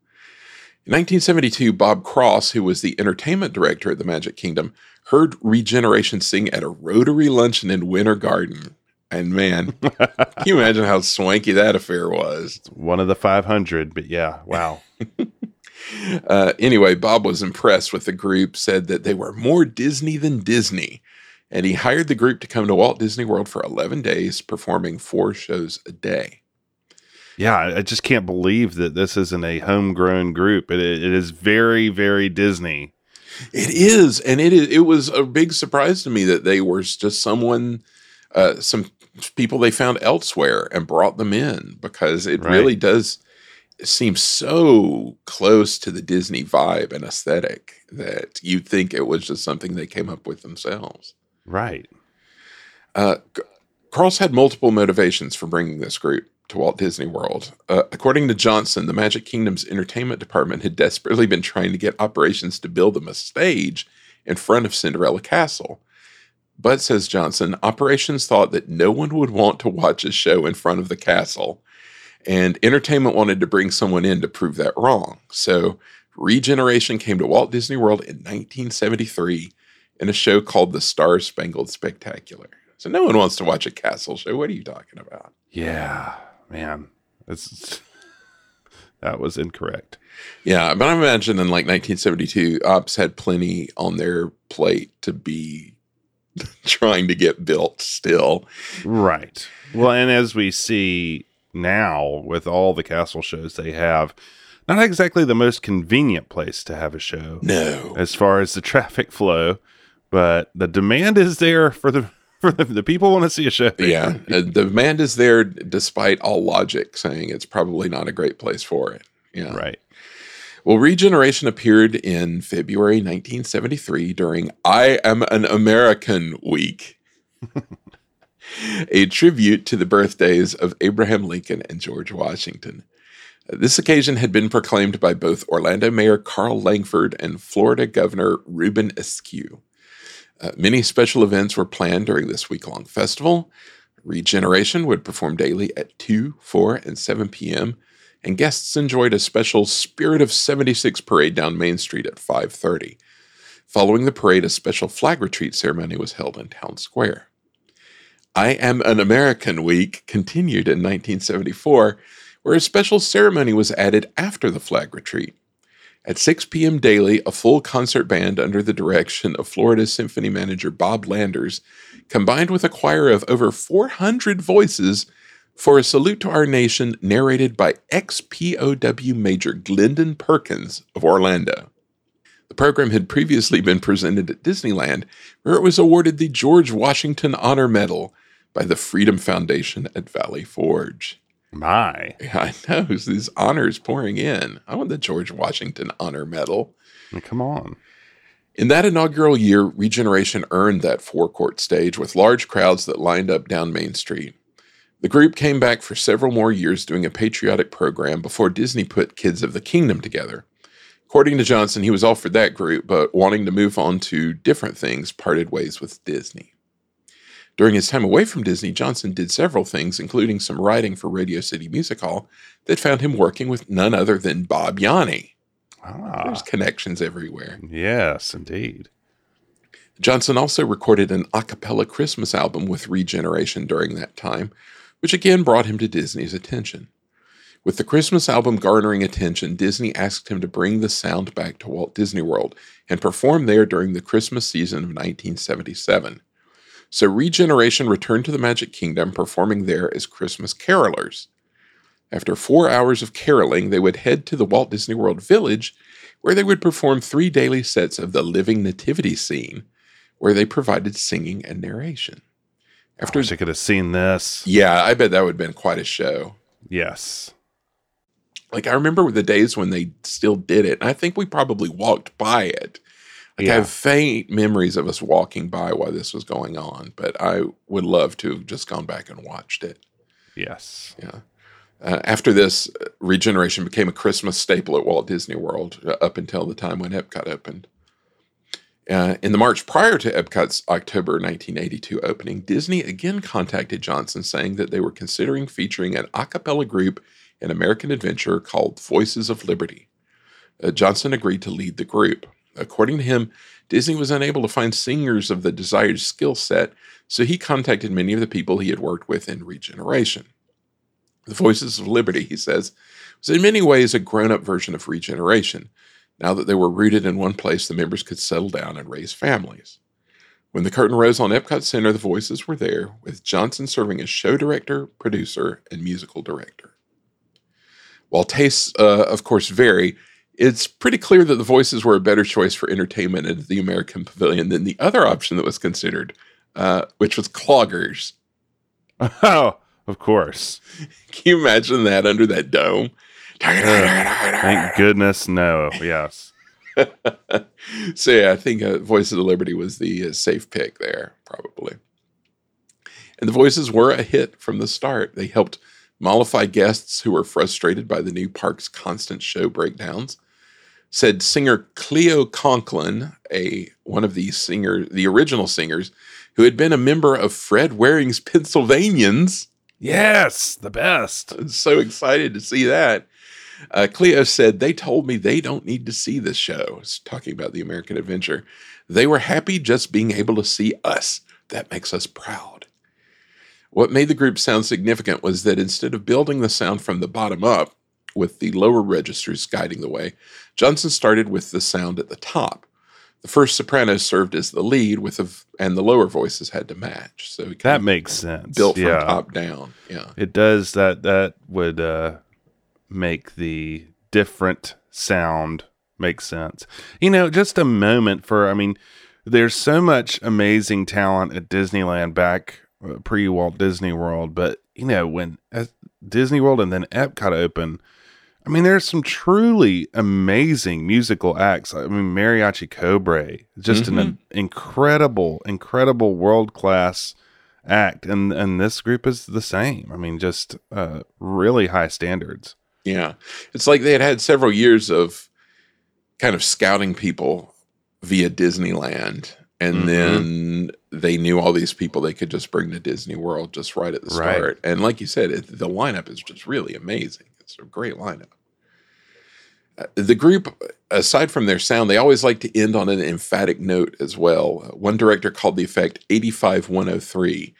In 1972, Bob Cross, who was the entertainment director at the Magic Kingdom, heard Regeneration sing at a Rotary luncheon in Winter Garden. And man, can you imagine how swanky that affair was? One of the 500, but yeah, wow. Uh, anyway, Bob was impressed with the group, said that they were more Disney than Disney. And he hired the group to come to Walt Disney World for 11 days, performing four shows a day. Yeah, I I just can't believe that this isn't a homegrown group. It, it is very, very Disney. It is, and it is. It was a big surprise to me that they were just someone, uh, some people they found elsewhere and brought them in because it Right. really does seem so close to the Disney vibe and aesthetic that you'd think it was just something they came up with themselves. Right. Uh, Carl's had multiple motivations for bringing this group to Walt Disney World. Uh, according to Johnson, the Magic Kingdom's entertainment department had desperately been trying to get operations to build them a stage in front of Cinderella Castle. But, says Johnson, operations thought that no one would want to watch a show in front of the castle, and entertainment wanted to bring someone in to prove that wrong. So, Regeneration came to Walt Disney World in 1973 in a show called The Star Spangled Spectacular. So no one wants to watch a castle show. What are you talking about? Yeah, man. It's that was incorrect. Yeah, but I imagine in like 1972, Ops had plenty on their plate to be trying to get built still. Right. Well, and as we see now with all the castle shows they have, not exactly the most convenient place to have a show No. as far as the traffic flow, but the demand is there for the for the, the people want to see a show. Yeah, uh, the demand is there despite all logic saying it's probably not a great place for it. Yeah. Right. Well, Regeneration appeared in February 1973 during I Am an American Week, a tribute to the birthdays of Abraham Lincoln and George Washington. This occasion had been proclaimed by both Orlando Mayor Carl Langford and Florida Governor Reuben Askew. Uh, many special events were planned during this week long festival. Regeneration would perform daily at 2, 4, and 7 p.m and guests enjoyed a special Spirit of 76 parade down Main Street at 5:30. Following the parade, a special flag retreat ceremony was held in Town Square. I Am an American Week continued in 1974, where a special ceremony was added after the flag retreat. At 6 p.m. daily, a full concert band under the direction of Florida Symphony manager Bob Landers, combined with a choir of over 400 voices, for a salute to our nation narrated by ex-POW Major Glendon Perkins of Orlando. The program had previously been presented at Disneyland, where it was awarded the George Washington Honor Medal by the Freedom Foundation at Valley Forge. My. I know, these honors pouring in. I want the George Washington Honor Medal. Come on. In that inaugural year, Regeneration earned that forecourt stage with large crowds that lined up down Main Street. The group came back for several more years doing a patriotic program before Disney put Kids of the Kingdom together. According to Johnson, he was offered that group, but wanting to move on to different things, parted ways with Disney. During his time away from Disney, Johnson did several things, including some writing for Radio City Music Hall, that found him working with none other than Bob Jani. Ah, There's connections everywhere. yes, indeed. Johnson also recorded an a cappella Christmas album with Regeneration during that time, which again brought him to Disney's attention. With the Christmas album garnering attention, Disney asked him to bring the sound back to Walt Disney World and perform there during the Christmas season of 1977. So Regeneration returned to the Magic Kingdom, performing there as Christmas carolers. After four hours of caroling, they would head to the Walt Disney World Village, where they would perform three daily sets of the Living Nativity scene, where they provided singing and narration. I After, wish I could have seen this. yeah, I bet that would have been quite a show. Yes. Like I remember the days when they still did it. And I think we probably walked by it. Like I have faint memories of us walking by while this was going on, but I would love to have just gone back and watched it. Yes. Yeah. Uh, after this, uh, Regeneration became a Christmas staple at Walt Disney World uh, up until the time when Epcot opened. Uh, in the March prior to Epcot's October 1982 opening, Disney again contacted Johnson saying that they were considering featuring an a cappella group in American Adventure called Voices of Liberty. Uh, Johnson agreed to lead the group. According to him, Disney was unable to find singers of the desired skill set, so he contacted many of the people he had worked with in Regeneration. The Voices of Liberty, he says, was in many ways a grown up version of Regeneration. Now that they were rooted in one place, the members could settle down and raise families. When the curtain rose on Epcot Center, the voices were there, with Johnson serving as show director, producer, and musical director. While tastes, uh, of course, vary, it's pretty clear that the voices were a better choice for entertainment at the American Pavilion than the other option that was considered, uh, which was cloggers. Oh, of course. Can you imagine that under that dome? Thank goodness, no. Yes. so yeah, I think uh, Voices of Liberty was the uh, safe pick there, probably. And the voices were a hit from the start. They helped mollify guests who were frustrated by the new park's constant show breakdowns. Said singer Cleo Conklin, a one of the singer, the original singers, who had been a member of Fred Waring's Pennsylvanians. Yes, the best. I'm so excited to see that. Uh, Cleo said, They told me they don't need to see this show. It's talking about the American Adventure. They were happy just being able to see us. That makes us proud. What made the group sound significant was that instead of building the sound from the bottom up, with the lower registers guiding the way, Johnson started with the sound at the top. The first soprano served as the lead, with the, and the lower voices had to match. So That makes sense. built from yeah. top down. Yeah. It does that that would uh make the different sound make sense. You know, just a moment for I mean, there's so much amazing talent at Disneyland back uh, pre Walt Disney World, but you know, when uh, Disney World and then Epcot open, I mean, there's some truly amazing musical acts. I mean, Mariachi Cobre, just an incredible, incredible world class act, and and this group is the same. I mean, just uh, really high standards. Yeah. It's like they had had several years of kind of scouting people via Disneyland. And Mhm. then they knew all these people they could just bring to Disney World just right at the Right. start. And like you said, it, the lineup is just really amazing. It's a great lineup. Uh, the group, aside from their sound, they always like to end on an emphatic note as well. One director called the effect 85103.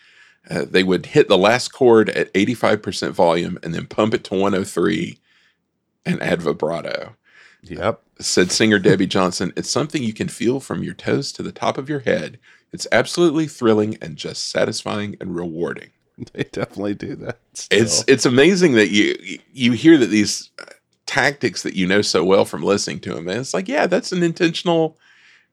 Uh, they would hit the last chord at 85% volume and then pump it to 103 and add vibrato. Yep. Said singer Debbie Johnson, it's something you can feel from your toes to the top of your head. It's absolutely thrilling and just satisfying and rewarding. They definitely do that. still. It's it's amazing that you you hear that these uh, tactics that you know so well from listening to them, and it's like, yeah, that's an intentional.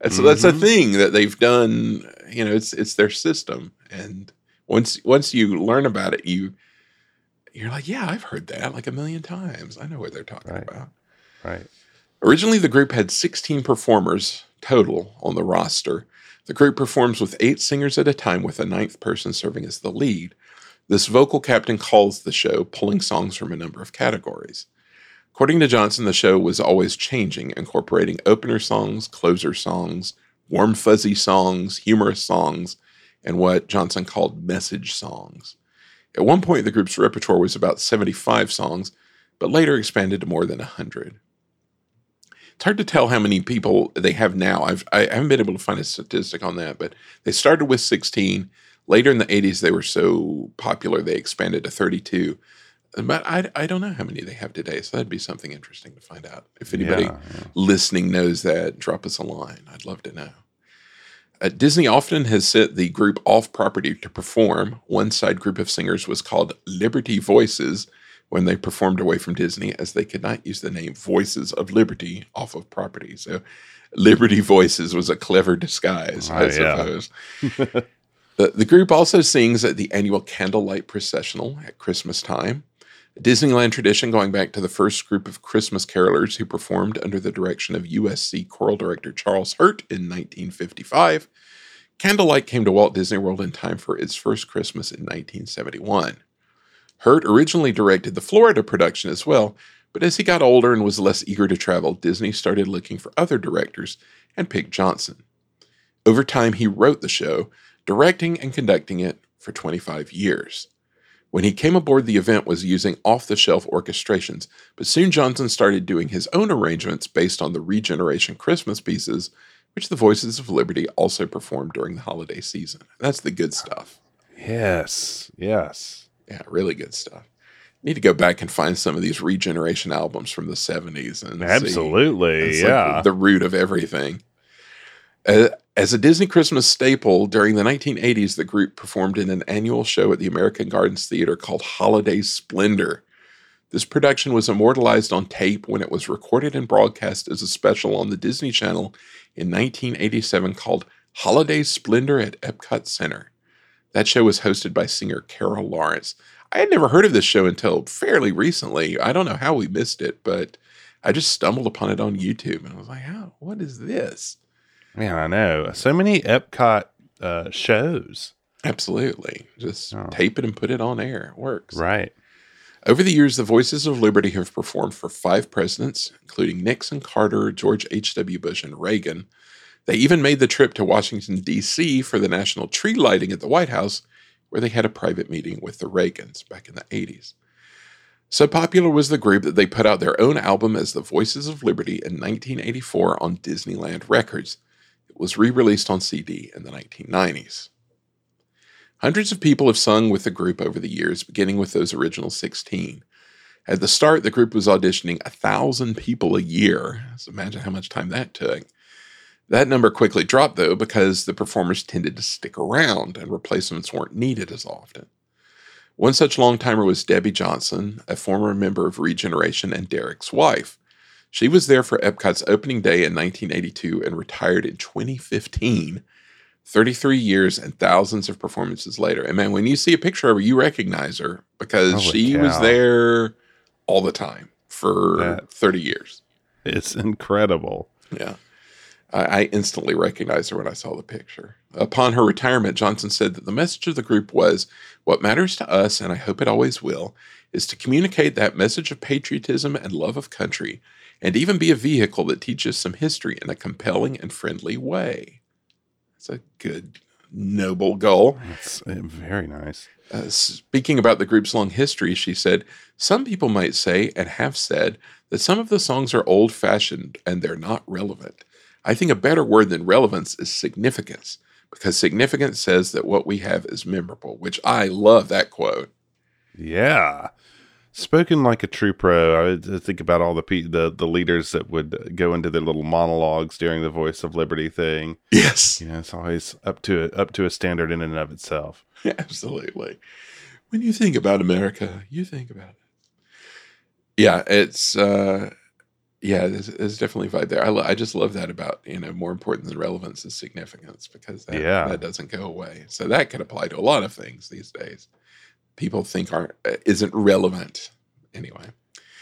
That's that's a Mhm. thing that they've done. You know, it's it's their system, and once once you learn about it, you you're like, yeah, I've heard that like a million times. I know what they're talking Right. about. right. Originally, the group had 16 performers total on the roster. The group performs with eight singers at a time, with a ninth person serving as the lead. This vocal captain calls the show, pulling songs from a number of categories. According to Johnson, the show was always changing, incorporating opener songs, closer songs, warm fuzzy songs, humorous songs, and what Johnson called message songs. At one point, the group's repertoire was about 75 songs, but later expanded to more than 100. It's hard to tell how many people they have now. I've, I haven't been able to find a statistic on that, but they started with 16. Later in the 80s, they were so popular they expanded to 32. But I, I don't know how many they have today, so that'd be something interesting to find out. If anybody Yeah, yeah. listening knows that, drop us a line. I'd love to know. Uh, Disney often has sent the group off property to perform. One side group of singers was called Liberty Voices when they performed away from Disney, as they could not use the name Voices of Liberty off of property. So, Liberty Voices was a clever disguise, I Oh, yeah. suppose. the, the group also sings at the annual Candlelight Processional at Christmas time. A Disneyland tradition going back to the first group of Christmas carolers who performed under the direction of USC choral director Charles Hirt in 1955. Candlelight came to Walt Disney World in time for its first Christmas in 1971. Hirt originally directed the Florida production as well, but as he got older and was less eager to travel, Disney started looking for other directors and picked Johnson. Over time, he wrote the show, directing and conducting it for 25 years. When he came aboard, the event was using off the shelf orchestrations, but soon Johnson started doing his own arrangements based on the Regeneration Christmas pieces, which the Voices of Liberty also performed during the holiday season. That's the good stuff. Yes. Yes. Yeah, really good stuff. Need to go back and find some of these Regeneration albums from the 70s and see. Absolutely. It's like yeah. the root of everything. Uh, as a Disney Christmas staple, during the 1980s, the group performed in an annual show at the American Gardens Theater called Holiday Splendor. This production was immortalized on tape when it was recorded and broadcast as a special on the Disney Channel in 1987 called Holiday Splendor at Epcot Center. That show was hosted by singer Carol Lawrence. I had never heard of this show until fairly recently. I don't know how we missed it, but I just stumbled upon it on YouTube and I was like, "How? What is this?" Man, I know. So many Epcot uh, shows. Absolutely, just Oh. tape it and put it on air. It works. Right. Over the years, the Voices of Liberty have performed for five presidents, including Nixon, Carter, George H.W. Bush, and Reagan. They even made the trip to Washington, D.C. for the national tree lighting at the White House, where they had a private meeting with the Reagans back in the 80s. So popular was the group that they put out their own album as the Voices of Liberty in 1984 on Disneyland Records. Was re released on CD in the 1990s. Hundreds of people have sung with the group over the years, beginning with those original 16. At the start, the group was auditioning a thousand people a year. So imagine how much time that took. That number quickly dropped, though, because the performers tended to stick around and replacements weren't needed as often. One such long timer was Debbie Johnson, a former member of Regeneration and Derek's wife. She was there for Epcot's opening day in 1982 and retired in 2015. 33 years and thousands of performances later. And man, when you see a picture of her, you recognize her because Holy she was there all the time for That- 30 years. It's incredible. Yeah. I, I instantly recognized her when I saw the picture. Upon her retirement, Johnson said that the message of the group was what matters to us, and I hope it always will, is to communicate that message of patriotism and love of country, and even be a vehicle that teaches some history in a compelling and friendly way. It's a good, noble goal. It's uh, very nice. Uh, speaking about the group's long history, she said, Some people might say, and have said, that some of the songs are old fashioned and they're not relevant. I think a better word than relevance is significance, because significance says that what we have is memorable, which I love that quote. Yeah. Spoken like a true pro. I uh, think about all the pe- the the leaders that would go into their little monologues during the Voice of Liberty thing. Yes, You know, it's always up to a, up to a standard in and of itself. absolutely. When you think about America, you think about it. Yeah, it's uh yeah, there's, there's definitely a vibe there. I, lo- I just love that about you know more important than relevance is significance because that, Yeah. that doesn't go away. So that could apply to a lot of things these days. People think aren't uh, isn't relevant anyway.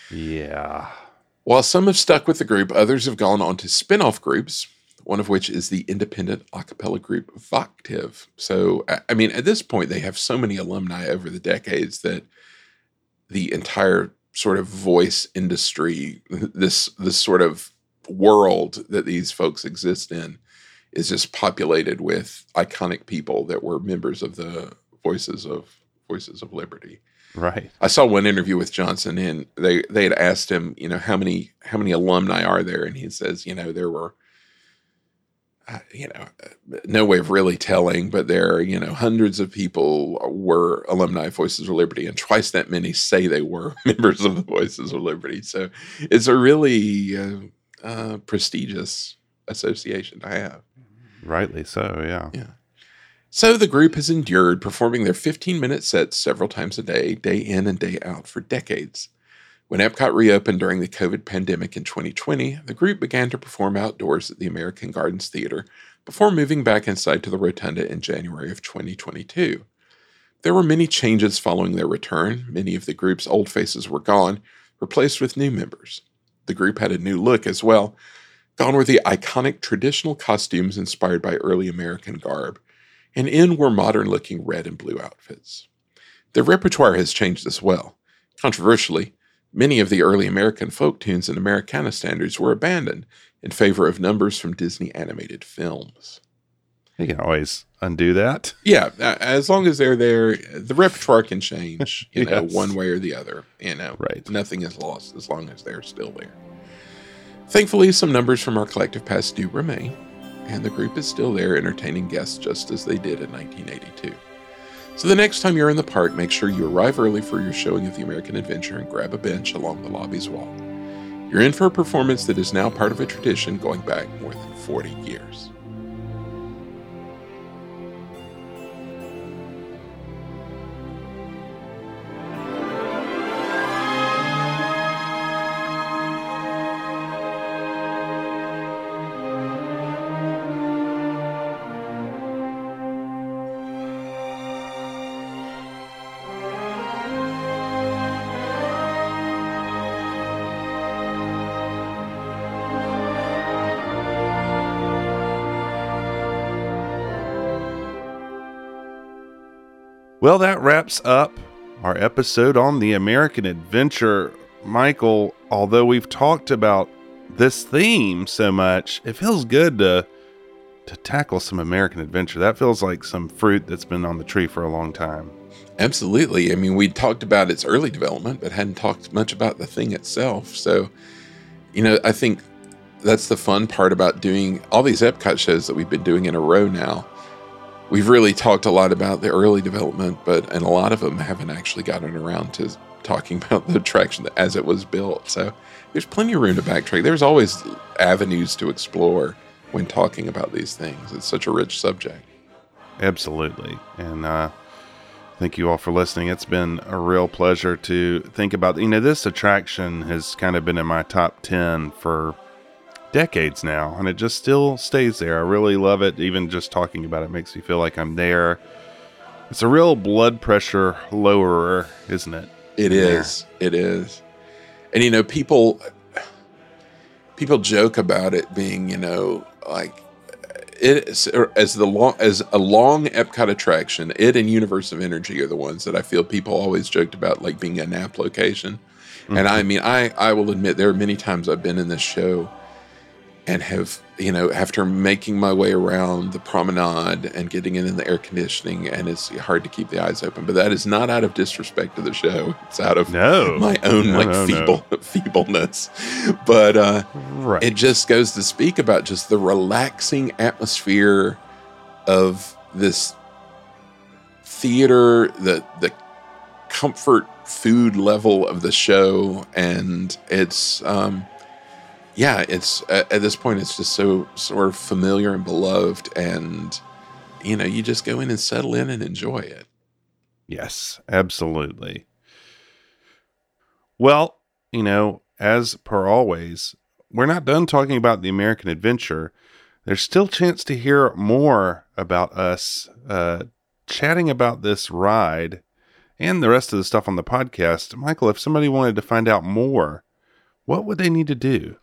Yeah. While some have stuck with the group, others have gone on to spin off groups. one of which is the independent a cappella group Voctave. So, I- I mean, at this point, they have so many alumni over the decades that the entire sort of voice industry, this this sort of world that these folks exist in, is just populated with iconic people that were members of the Voices of Voices of Liberty. Right. I saw one interview with Johnson, and they they had asked him, you know, how many how many alumni are there, and he says, you know, there were, uh, you know, uh, no way of really telling, but there, are, you know, hundreds of people were alumni of Voices of Liberty, and twice that many say they were members of the Voices of Liberty. So it's a really uh, uh, prestigious association to have. Rightly so. Yeah. Yeah. So the group has endured performing their 15 minute sets several times a day, day in and day out, for decades. When Epcot reopened during the COVID pandemic in 2020, the group began to perform outdoors at the American Gardens Theater before moving back inside to the Rotunda in January of 2022. There were many changes following their return. Many of the group's old faces were gone, replaced with new members. The group had a new look as well. Gone were the iconic traditional costumes inspired by early American garb and in were modern looking red and blue outfits. Their repertoire has changed as well. Controversially, many of the early American folk tunes and Americana standards were abandoned in favor of numbers from Disney animated films. You can always undo that. Yeah, as long as they're there, the repertoire can change, you know, one way or the other. You know, Right. Nothing is lost as long as they're still there. Thankfully, some numbers from our collective past do remain, and the group is still there entertaining guests just as they did in 1982. So the next time you're in the park, make sure you arrive early for your showing of the American Adventure and grab a bench along the lobby's wall. You're in for a performance that is now part of a tradition going back more than 40 years. Well, that wraps up our episode on the American Adventure. Michael, although we've talked about this theme so much, it feels good to to tackle some American Adventure. That feels like some fruit that's been on the tree for a long time. Absolutely. I mean, we talked about its early development, but hadn't talked much about the thing itself. So, you know, I think that's the fun part about doing all these Epcot shows that we've been doing in a row now. We've really talked a lot about the early development, but and a lot of them haven't actually gotten around to talking about the attraction as it was built. So there's plenty of room to backtrack. There's always avenues to explore when talking about these things. It's such a rich subject. Absolutely. And uh, thank you all for listening. It's been a real pleasure to think about. You know, this attraction has kind of been in my top 10 for decades now, and it just still stays there. I really love it. Even just talking about it makes me feel like I'm there. It's a real blood pressure lowerer, isn't it? It is. It is. And you know, people people joke about it being, you know, like it is, as the long as a long Epcot attraction. It and Universe of Energy are the ones that I feel people always joked about, like being a nap location. And mm-hmm. I mean, I I will admit there are many times I've been in this show and have you know after making my way around the promenade and getting in, in the air conditioning and it's hard to keep the eyes open but that is not out of disrespect to the show it's out of No. my own No, like no, feeble feebleness but uh Right. it just goes to speak about just the relaxing atmosphere of this theater the the comfort food level of the show and it's um yeah it's at, at this point it's just so sort of familiar and beloved and you know you just go in and settle in and enjoy it Yes, absolutely. Well, you know, as per always, we're not done talking about the American adventure. There's still chance to hear more about us uh, chatting about this ride and the rest of the stuff on the podcast. Michael, if somebody wanted to find out more, what would they need to do?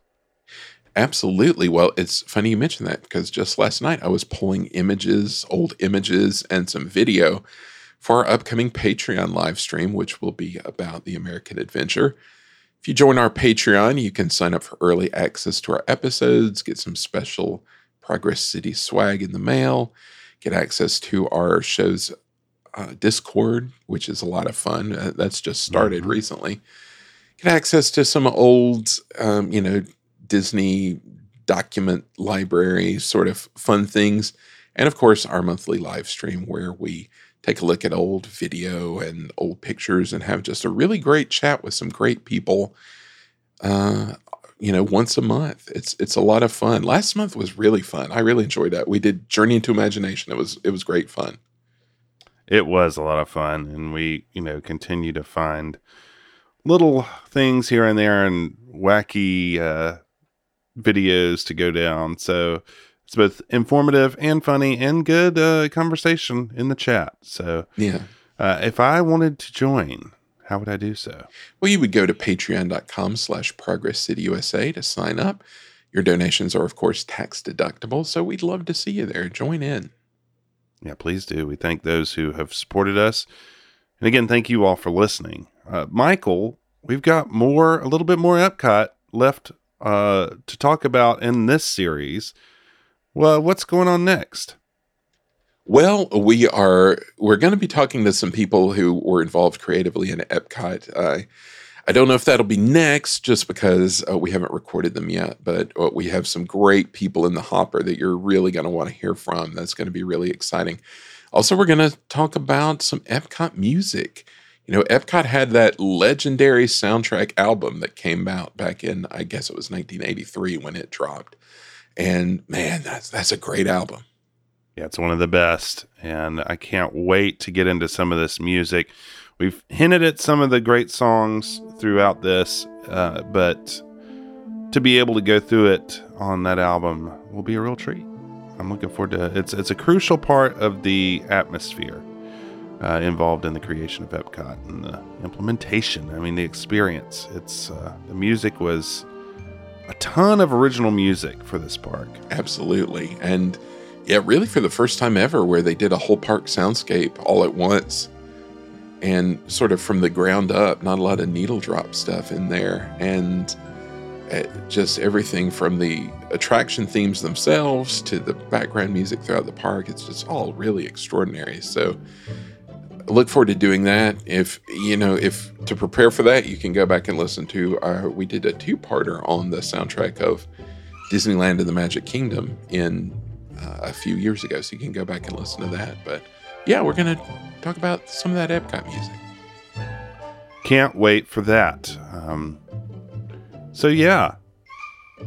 Absolutely. Well, it's funny you mentioned that because just last night I was pulling images, old images, and some video for our upcoming Patreon live stream, which will be about the American Adventure. If you join our Patreon, you can sign up for early access to our episodes, get some special Progress City swag in the mail, get access to our show's uh, Discord, which is a lot of fun. Uh, that's just started recently. Get access to some old, um, you know, Disney document library sort of fun things. And of course, our monthly live stream where we take a look at old video and old pictures and have just a really great chat with some great people. Uh, you know, once a month. It's it's a lot of fun. Last month was really fun. I really enjoyed that. We did Journey into Imagination. It was it was great fun. It was a lot of fun, and we, you know, continue to find little things here and there and wacky uh, videos to go down. So it's both informative and funny and good uh, conversation in the chat. So Yeah. uh, if I wanted to join, how would I do so? Well, you would go to patreon.com slash progress city USA to sign up. Your donations are, of course, tax deductible. So we'd love to see you there. Join in. Yeah, please do. We thank those who have supported us. And again, thank you all for listening. Uh, Michael, we've got more, a little bit more Epcot left uh, to talk about in this series. Well, what's going on next? Well, we are we're going to be talking to some people who were involved creatively in Epcot. Uh, I don't know if that'll be next, just because uh, we haven't recorded them yet. But uh, we have some great people in the hopper that you're really going to want to hear from. That's going to be really exciting. Also, we're going to talk about some Epcot music. You know, Epcot had that legendary soundtrack album that came out back in, I guess it was 1983 when it dropped. And man, that's that's a great album. Yeah, it's one of the best. And I can't wait to get into some of this music. We've hinted at some of the great songs throughout this, uh, but to be able to go through it on that album will be a real treat. I'm looking forward to it. It's, it's a crucial part of the atmosphere uh, involved in the creation of Epcot and the implementation. I mean, the experience. It's uh, the music was a ton of original music for this park. Absolutely. And yeah, really for the first time ever, where they did a whole park soundscape all at once and sort of from the ground up, not a lot of needle drop stuff in there. And uh, just everything from the attraction themes themselves to the background music throughout the park. It's just all really extraordinary. So look forward to doing that. If, you know, if to prepare for that, you can go back and listen to our, we did a two parter on the soundtrack of Disneyland and the Magic Kingdom in uh, a few years ago. So you can go back and listen to that. But yeah, we're going to talk about some of that Epcot music. Can't wait for that. Um, so, yeah,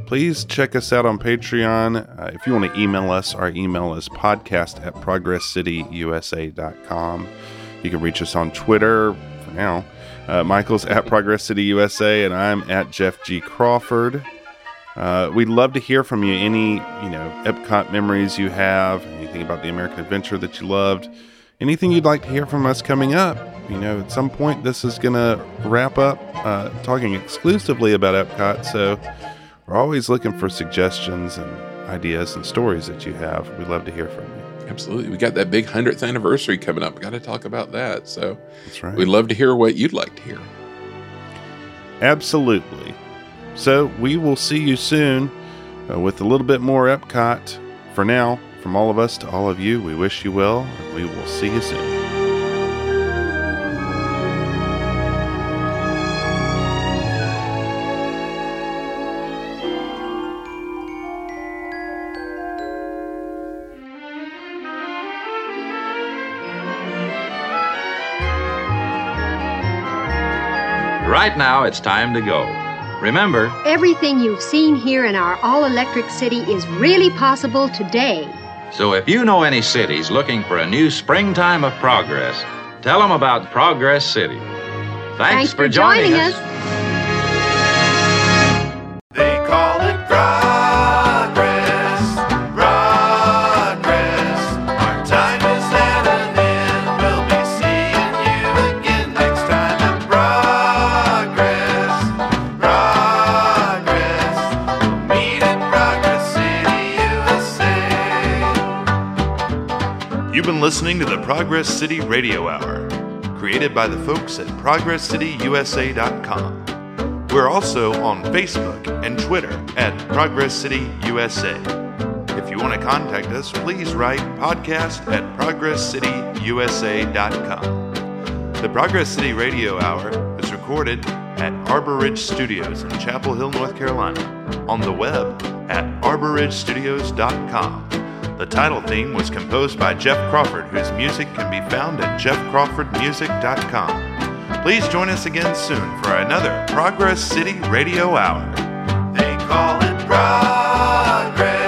please check us out on Patreon. Uh, if you want to email us, our email is podcast at progresscityusa.com. You can reach us on Twitter for now. Uh, Michael's at Progress City USA, and I'm at Jeff G. Crawford. Uh, we'd love to hear from you. Any, you know, Epcot memories you have, anything about the American Adventure that you loved, anything you'd like to hear from us coming up. You know, at some point, this is going to wrap up uh, talking exclusively about Epcot. So we're always looking for suggestions and ideas and stories that you have. We'd love to hear from you. Absolutely. We got that big 100th anniversary coming up. Got to talk about that. So That's right. we'd love to hear what you'd like to hear. Absolutely. So we will see you soon uh, with a little bit more Epcot. For now, from all of us to all of you, we wish you well, and we will see you soon. Right now, it's time to go. Remember, Everything you've seen here in our all electric city is really possible today. so if you know any cities looking for a new springtime of progress, tell them about Progress City. Thanks, for joining us. They listening to the Progress City Radio Hour, created by the folks at ProgressCityUSA.com. We're also on Facebook and Twitter at Progress City USA. If you want to contact us, please write podcast at ProgressCityUSA.com. The Progress City Radio Hour is recorded at Arbor Ridge Studios in Chapel Hill, North Carolina, on the web at arborridgestudios.com. The title theme was composed by Jeff Crawford, whose music can be found at jeffcrawfordmusic.com. Please join us again soon for another Progress City Radio Hour. They call it Progress.